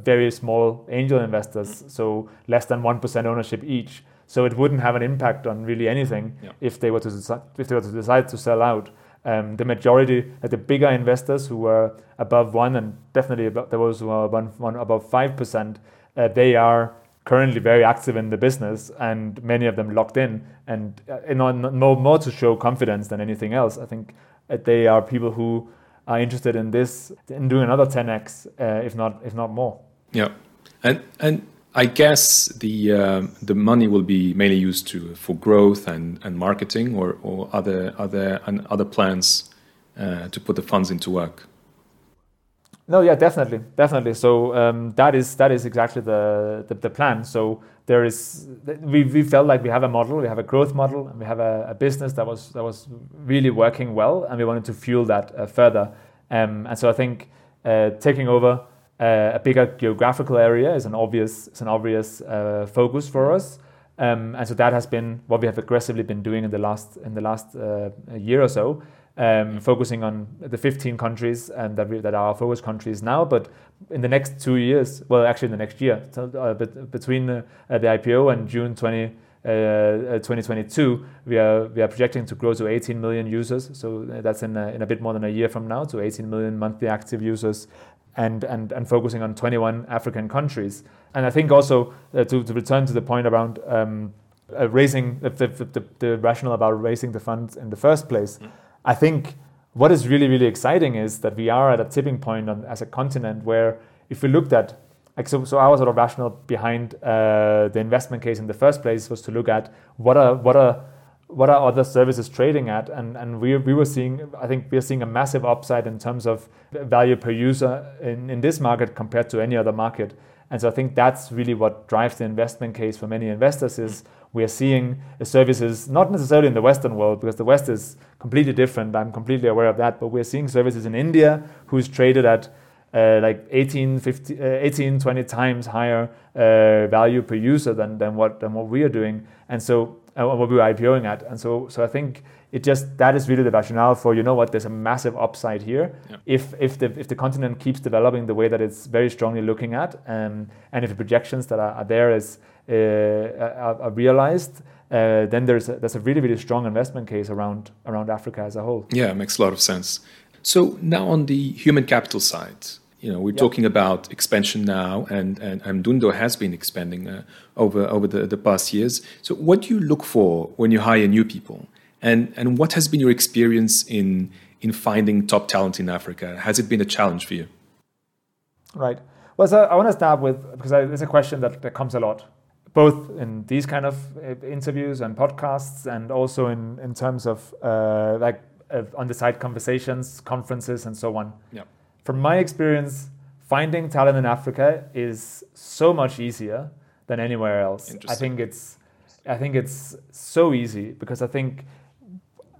very small angel investors, so less than one percent ownership each. So it wouldn't have an impact on really anything yeah. if they were to decide, if they were to decide to sell out. Um, the majority, like the bigger investors who were above one, and definitely above, there was who were above, one above five percent, uh, they are currently very active in the business, and many of them locked in, and uh, more, more to show confidence than anything else. I think uh, they are people who are interested in this in doing another 10x, uh, if not if not more. Yeah, and and I guess the uh, the money will be mainly used to for growth and, and marketing or, or other other and other plans uh, to put the funds into work. No, yeah, definitely, definitely. So um, that is that is exactly the, the, the plan. So there is we, we felt like we have a model, we have a growth model, and we have a, a business that was that was really working well, and we wanted to fuel that uh, further. Um, and so I think uh, taking over uh, a bigger geographical area is an obvious is an obvious uh, focus for us. Um, and so that has been what we have aggressively been doing in the last in the last uh, year or so um, focusing on the 15 countries that, we, that are our focus countries now. But in the next two years, well, actually in the next year, so, uh, between uh, the IPO and June 20, uh, 2022, we are we are projecting to grow to 18 million users. So that's in a, in a bit more than a year from now to 18 million monthly active users, and and and focusing on 21 African countries. And I think also uh, to to return to the point around. Um, uh, raising the, the, the, the, rationale about raising the funds in the first place. Mm. I think what is really, really exciting is that we are at a tipping point on, as a continent where if we looked at like so, so our sort of rationale behind uh, the investment case in the first place was to look at what are what are what are other services trading at? And and we, we were seeing i think we're seeing a massive upside in terms of value per user in, in this market compared to any other market. And so i think that's really what drives the investment case for many investors is we are seeing services not necessarily in the western world because the west is completely different i'm completely aware of that but we're seeing services in india who's traded at uh, like 18, 50, uh, 18, 20 times higher uh, value per user than, than what than what we are doing, and so uh, what we were IPOing at, and so so I think it just that is really the rationale for you know what there's a massive upside here yeah. if if the if the continent keeps developing the way that it's very strongly looking at, um, and if the projections that are, are there is uh, are, are, realized. Uh, then there's a, there's a really really strong investment case around around Africa as a whole. Yeah, it makes a lot of sense. So now on the human capital side, you know, we're yep. talking about expansion now, and, and Mdundo has been expanding uh, over over the, the past years. So, what do you look for when you hire new people, and and what has been your experience in in finding top talent in Africa? Has it been a challenge for you? Right. Well, so I want to start with because it's a question that, that comes a lot, both in these kind of uh, interviews and podcasts, and also in in terms of uh, like uh, on the side conversations, conferences, and so on. Yeah from my experience, finding talent in Africa is so much easier than anywhere else. I think it's I think it's so easy because I think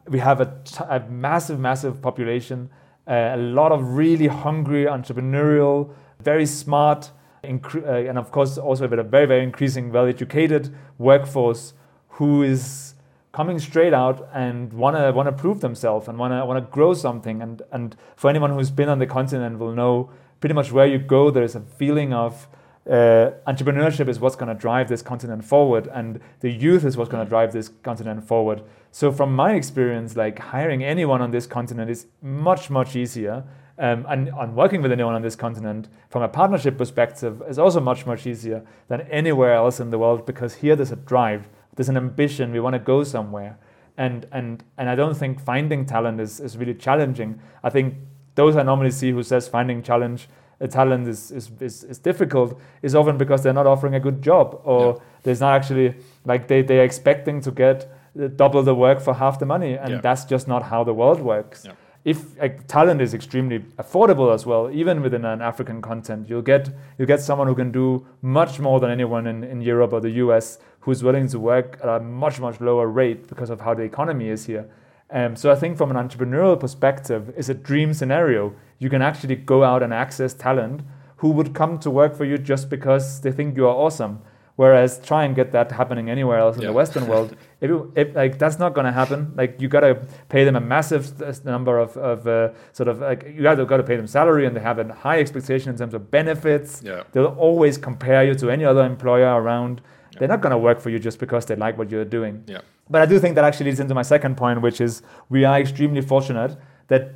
we have a, t- a massive, massive population, uh, a lot of really hungry, entrepreneurial, very smart, uh, and of course also with a very, very increasing, well-educated workforce who is coming straight out and want to want to prove themselves and want to want to grow something. And and for anyone who's been on the continent will know pretty much where you go there's a feeling of uh, entrepreneurship is what's going to drive this continent forward and the youth is what's going to drive this continent forward. So from my experience like hiring anyone on this continent is much much easier um, and, and working with anyone on this continent from a partnership perspective is also much much easier than anywhere else in the world because here there's a drive there's an ambition we want to go somewhere and and and i don't think finding talent is, is really challenging i think those i normally see who says finding challenge a talent is, is, is, is, difficult is often because they're not offering a good job or yeah. there's not actually like they, they're expecting to get double the work for half the money and yeah. that's just not how the world works yeah if like, talent is extremely affordable as well, even within an African content, you'll get you get someone who can do much more than anyone in, in Europe or the US who's willing to work at a much much lower rate because of how the economy is here. Um, so I think from an entrepreneurial perspective, it's a dream scenario. You can actually go out and access talent who would come to work for you just because they think you are awesome. Whereas try and get that happening anywhere else in yeah. the Western world, if, it, if, like that's not going to happen. Like you got to pay them a massive number of, of uh, sort of like you got to pay them salary, and they have a high expectation in terms of benefits. Yeah. They'll always compare you to any other employer around. Yeah. They're not going to work for you just because they like what you're doing. Yeah. But I do think that actually leads into my second point, which is we are extremely fortunate that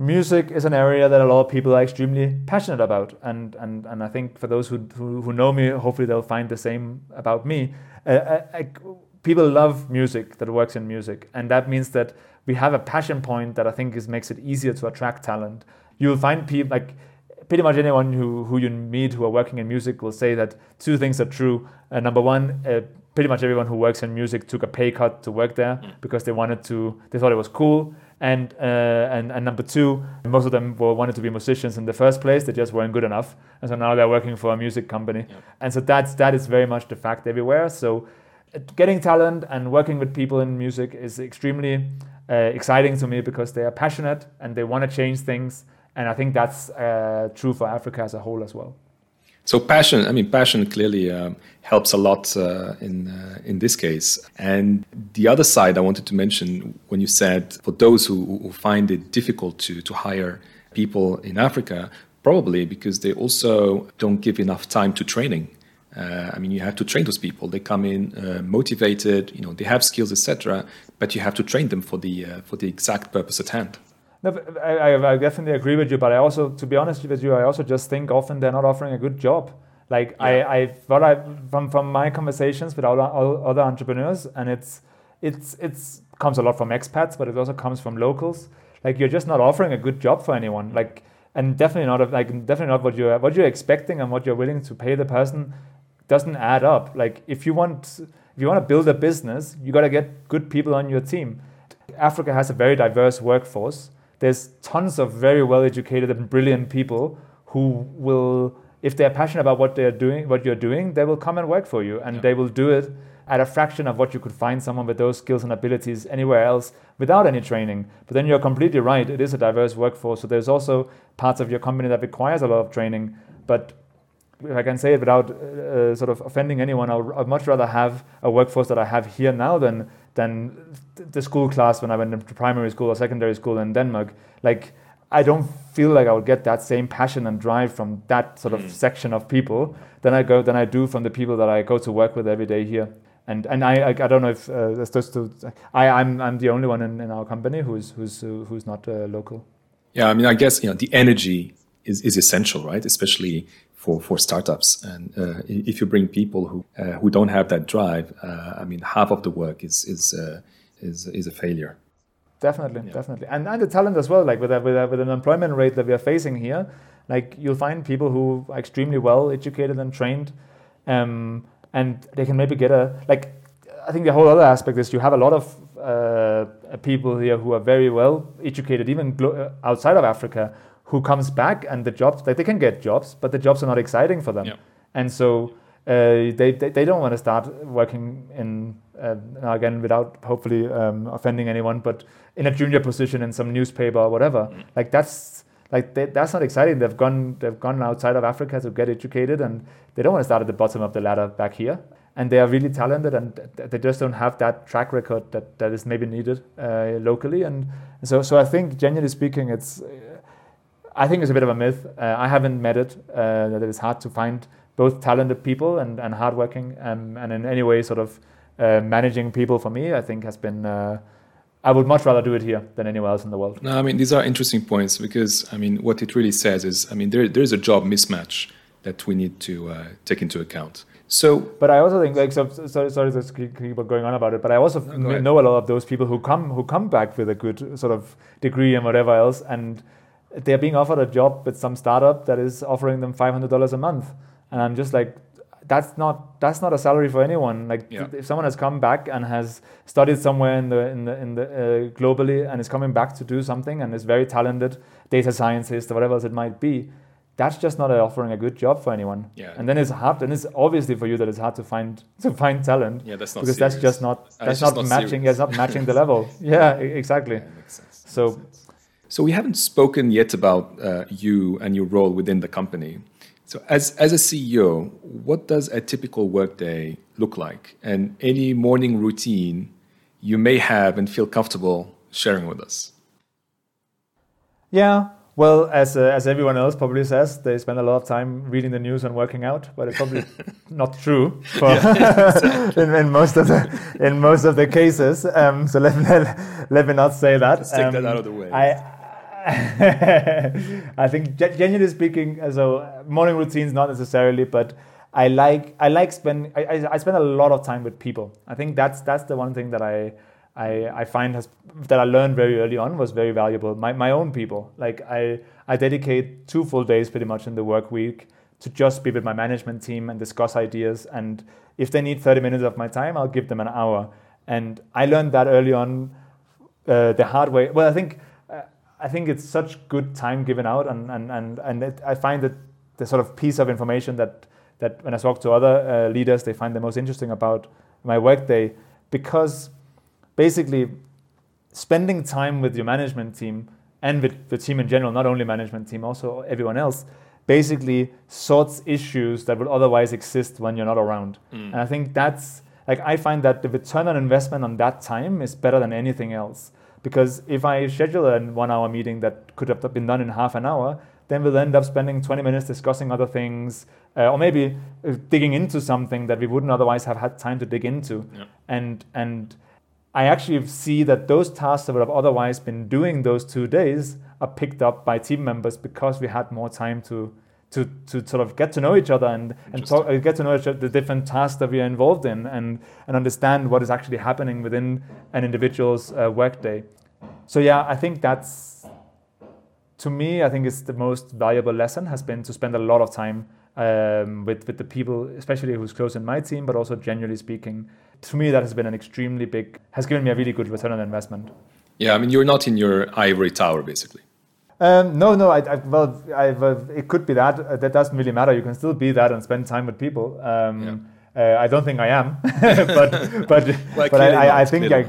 music is an area that a lot of people are extremely passionate about and and, and I think for those who, who, who know me hopefully they'll find the same about me. Uh, I, uh, I, people love music that works in music and that means that we have a passion point that I think is makes it easier to attract talent. You'll find people like pretty much anyone who, who you meet who are working in music will say that two things are true. Uh, number one uh, pretty much everyone who works in music took a pay cut to work there mm. because they wanted to they thought it was cool and, uh, and and number two, most of them were wanted to be musicians in the first place. They just weren't good enough, and so now they're working for a music company. Yep. And so that's that is very much the fact everywhere. So uh, getting talent and working with people in music is extremely uh, exciting to me because they are passionate and they want to change things. And I think that's uh, true for Africa as a whole as well. So passion, I mean, passion clearly um, helps a lot uh, in uh, in this case. And the other side I wanted to mention when you said for those who, who find it difficult to to hire people in Africa, probably because they also don't give enough time to training. Uh, I mean, you have to train those people. They come in uh, motivated, you know, they have skills, etc. But you have to train them for the uh, for the exact purpose at hand. No, uh, I, I, definitely agree with you, but I also, to be honest with you, I also just think often they're not offering a good job. Like yeah. I, I, what I from from my conversations with other other entrepreneurs, and it's it's it's comes a lot from expats, but it also comes from locals. Like you're just not offering a good job for anyone. Like and definitely not like definitely not what you're what you're expecting and what you're willing to pay the person doesn't add up. Like if you want if you want to build a business, you got to get good people on your team. Africa has a very diverse workforce. There's tons of very well educated and brilliant people who will if they're passionate about what they're doing, what you're doing, they will come and work for you and yeah. they will do it at a fraction of what you could find someone with those skills and abilities anywhere else without any training. But then you're completely right. It is a diverse workforce. So there's also parts of your company that requires a lot of training. But if I can say it without uh, sort of offending anyone, I'll, I'd much rather have a workforce that I have here now than than the school class when I went to primary school or secondary school in Denmark. Like I don't feel like I would get that same passion and drive from that sort of mm. section of people than I go than I do from the people that I go to work with every day here. And and I I, I don't know if uh, that's just to, I I'm I'm the only one in, in our company who's who's uh, who's not uh, local. Yeah, I mean I guess you know the energy is is essential, right? Especially for for startups, and uh, if you bring people who uh, who don't have that drive, uh, I mean half of the work is is is is a failure. Definitely, yeah. definitely, and and the talent as well. Like with a, with a, with an employment rate that we are facing here, like you'll find people who are extremely well educated and trained, um, and they can maybe get a like. I think the whole other aspect is you have a lot of uh, people here who are very well educated, even glo- uh, outside of Africa, who comes back and the jobs like they can get jobs, but the jobs are not exciting for them, yeah. and so uh, they, they, they don't want to start working in uh, again without hopefully um, offending anyone, but in a junior position in some newspaper or whatever. Mm. Like that's like they, that's not exciting. They've gone they've gone outside of Africa to get educated, and they don't want to start at the bottom of the ladder back here. And they are really talented, and they just don't have that track record that, that is maybe needed uh, locally. And so so I think genuinely speaking, it's I think it's a bit of a myth. Uh, I haven't met it uh, that it is hard to find both talented people and, and hardworking, um, and in any way, sort of uh, managing people for me, I think has been. Uh, I would much rather do it here than anywhere else in the world. No, I mean these are interesting points because I mean what it really says is I mean there there is a job mismatch that we need to uh, take into account. So, but I also think like so, so sorry to keep going on about it, but I also no, know a lot of those people who come who come back with a good sort of degree and whatever else, and they're being offered a job with some startup that is offering them five hundred dollars a month and I'm just like that's not that's not a salary for anyone. Like yeah. if someone has come back and has studied somewhere in the in the in the uh, globally and is coming back to do something and is very talented, data scientist or whatever else it might be, that's just not offering a good job for anyone. Yeah. And then it's hard. And it's obviously for you that it's hard to find to find talent. Yeah, that's not because serious. that's just not uh, that's not, not, matching. Yeah, it's not matching the level. Yeah, exactly. Yeah, makes sense. So. Makes sense. So we haven't spoken yet about uh, you and your role within the company. So, as, as a CEO, what does a typical workday look like? And any morning routine you may have and feel comfortable sharing with us? Yeah, well, as, uh, as everyone else probably says, they spend a lot of time reading the news and working out, but it's probably not true for in, in, most of the in most of the cases. Um, so let, let, let me not say that. Let's take um, that out of the way. I, I think genuinely speaking, so morning routines not necessarily, but I like I like spend I, I spend a lot of time with people. I think that's that's the one thing that I I, I find has that I learned very early on was very valuable. My my own people. Like I I dedicate two full days pretty much in the work week to just be with my management team and discuss ideas. And if they need 30 minutes of my time, I'll give them an hour. And I learned that early on uh, the hard way. Well, I think I think it's such good time given out, and and and and it, I find that the sort of piece of information that that when I talk to other uh, leaders, they find the most interesting about my workday, because basically spending time with your management team and with the team in general, not only management team, also everyone else, basically sorts issues that would otherwise exist when you're not around. Mm. And I think that's like I find that the return on investment on that time is better than anything else. Because if I schedule a one hour meeting that could have been done in half an hour, then we'll end up spending 20 minutes discussing other things, uh, or maybe uh, digging into something that we wouldn't otherwise have had time to dig into. Yeah. And and I actually see that those tasks that would have otherwise been doing those two days are picked up by team members because we had more time to to, to sort of get to know each other and, and talk, uh, get to know each other, the different tasks that we are involved in and, and understand what is actually happening within an individual's uh, workday. So yeah, I think that's to me, I think it's the most valuable lesson has been to spend a lot of time um, with with the people, especially who's close in my team, but also generally speaking, to me that has been an extremely big has given me a really good return on investment. Yeah, I mean you're not in your ivory tower basically. Um, no, no. I, I well, I, uh, it could be that. Uh, that doesn't really matter. You can still be that and spend time with people. Um, yeah. uh, I don't think I am, but but well, but I, I, I, think I,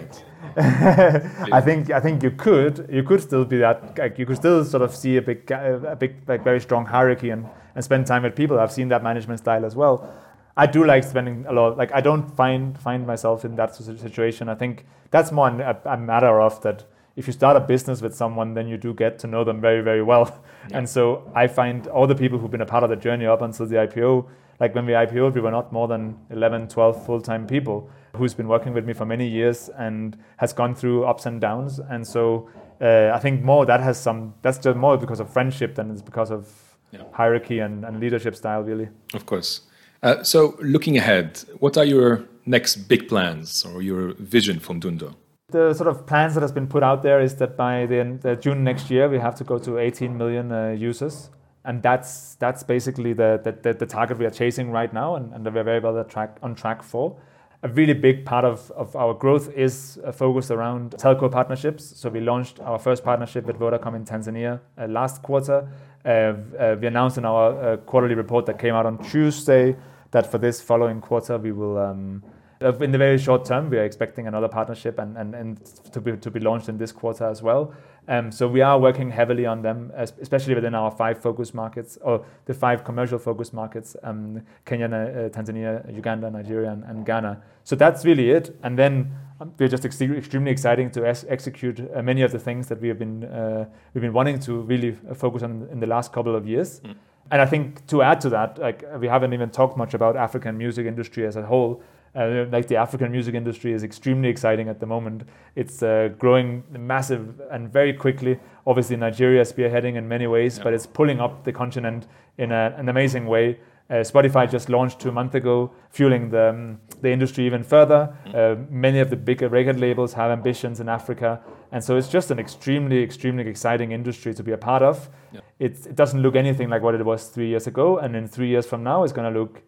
I think I think you could you could still be that. Like, you could still sort of see a big a big like very strong hierarchy and and spend time with people. I've seen that management style as well. I do like spending a lot. Like I don't find find myself in that situation. I think that's more a, a matter of that if you start a business with someone, then you do get to know them very, very well. Yeah. And so I find all the people who've been a part of the journey up until the IPO, like when we IPO'd, we were not more than 11, 12 full time people who's been working with me for many years and has gone through ups and downs. And so uh, I think more that has some, that's just more because of friendship than it's because of yeah. hierarchy and, and leadership style, really. Of course. Uh, so looking ahead, what are your next big plans or your vision from Mdundo? The sort of plans that has been put out there is that by the, the June next year we have to go to 18 million uh, users, and that's that's basically the, the, the target we are chasing right now, and, and we're very well track, on track for. A really big part of, of our growth is uh, focused around telco partnerships. So we launched our first partnership with Vodacom in Tanzania uh, last quarter. Uh, uh, we announced in our uh, quarterly report that came out on Tuesday that for this following quarter we will. Um, in the very short term, we are expecting another partnership and, and, and to, be, to be launched in this quarter as well. Um, so we are working heavily on them, especially within our five focus markets or the five commercial focus markets: um, Kenya, uh, Tanzania, Uganda, Nigeria, and, and, Ghana. So that's really it. And then um, we're just ex- extremely exciting to ex- execute uh, many of the things that we have been uh, we've been wanting to really focus on in the last couple of years. Mm. And I think to add to that, like we haven't even talked much about African music industry as a whole. Uh, like the African music industry is extremely exciting at the moment. It's uh, growing massive and very quickly. Obviously, Nigeria is spearheading in many ways, yeah. but it's pulling up the continent in a, an amazing way. Uh, Spotify just launched two months ago, fueling the, um, the industry even further. Mm. Uh, many of the bigger record labels have ambitions in Africa. And so it's just an extremely, extremely exciting industry to be a part of. Yeah. It, it doesn't look anything like what it was three years ago. And in three years from now, it's going to look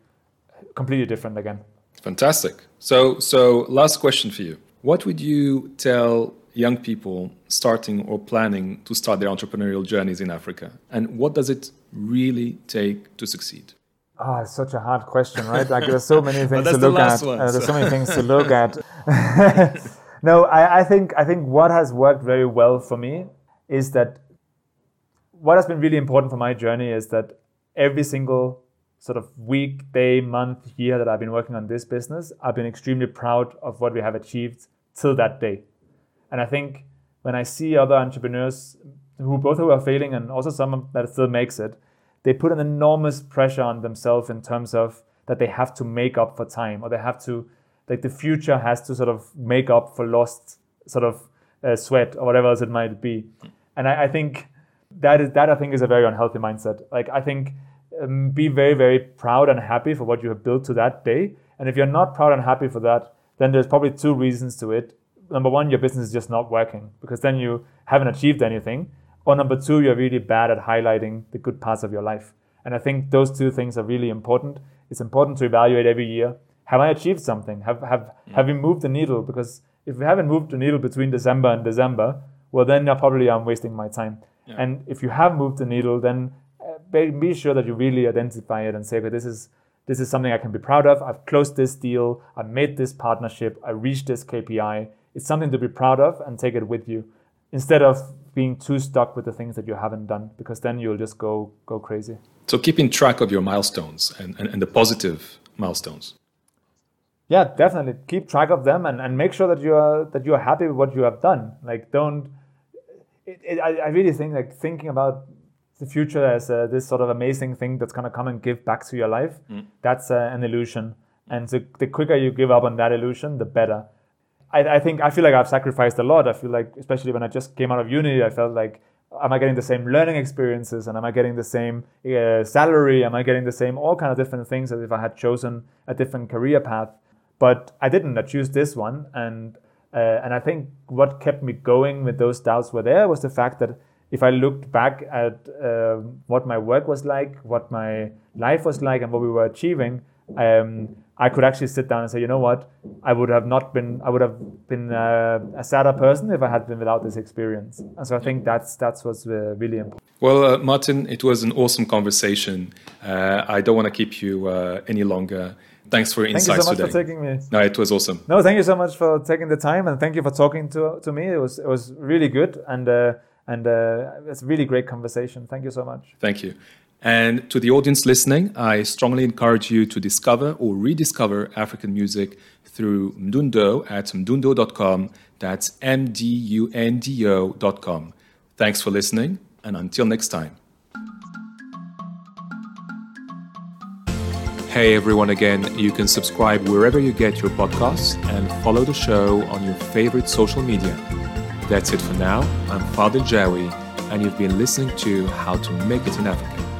completely different again. Fantastic. So, so last question for you. What would you tell young people starting or planning to start their entrepreneurial journeys in Africa? And what does it really take to succeed? Ah, oh, it's such a hard question, right? Like there's so many things to look at. One, uh, there's so many things to look at. no, I, I think I think what has worked very well for me is that what has been really important for my journey is that every single sort of week, day, month, year that I've been working on this business, I've been extremely proud of what we have achieved till that day. And I think when I see other entrepreneurs who both who are failing and also some that still makes it, they put an enormous pressure on themselves in terms of that they have to make up for time or they have to like the future has to sort of make up for lost sort of uh, sweat or whatever else it might be. And I, I think that is that I think is a very unhealthy mindset. Like I think um, be very, very proud and happy for what you have built to that day. And if you're not proud and happy for that, then there's probably two reasons to it. Number one, your business is just not working because then you haven't achieved anything. Or number two, you're really bad at highlighting the good parts of your life. And I think those two things are really important. It's important to evaluate every year. Have I achieved something? Have have yeah. have we moved the needle? Because if we haven't moved the needle between December and December, well then probably I'm wasting my time. Yeah. And if you have moved the needle, then be sure that you really identify it and say, okay, this is this is something I can be proud of. I've closed this deal. I made this partnership. I reached this KPI. It's something to be proud of and take it with you instead of being too stuck with the things that you haven't done because then you'll just go go crazy. So keeping track of your milestones and, and, and the positive milestones. Yeah, definitely. Keep track of them and, and make sure that you are that you are happy with what you have done. Like don't it, it, I, I really think like thinking about the future as uh, this sort of amazing thing that's going to come and give back to your life, mm. that's uh, an illusion. And the, the quicker you give up on that illusion, the better. I, I think I feel like I've sacrificed a lot. I feel like, especially when I just came out of uni, I felt like am I getting the same learning experiences and am I getting the same uh, salary? Am I getting the same all kind of different things as if I had chosen a different career path? But I didn't. I choose this one, and uh, and I think what kept me going with those doubts were there was the fact that if I looked back at uh, what my work was like, what my life was like, and what we were achieving, um, I could actually sit down and say, you know what, I would have not been, I would have been uh, a sadder person if I had been without this experience. And so I think that's that's what's uh, really important. Well, uh, Martin, it was an awesome conversation. Uh, I don't want to keep you uh, any longer. Thanks for your insights Thank you so much today. for taking me. No, it was awesome. No, thank you so much for taking the time, and thank you for talking to to me. It was it was really good, and uh, and it's a really great conversation. Thank you so much. Thank you. And to the audience listening, I strongly encourage you to discover or rediscover African music through Mdundo at mdundo.com. That's M D U N D O.com. Thanks for listening, and until next time. Hey everyone again, you can subscribe wherever you get your podcasts and follow the show on your favorite social media. That's it for now. I'm Father Jawi, and you've been listening to How to Make It in Africa.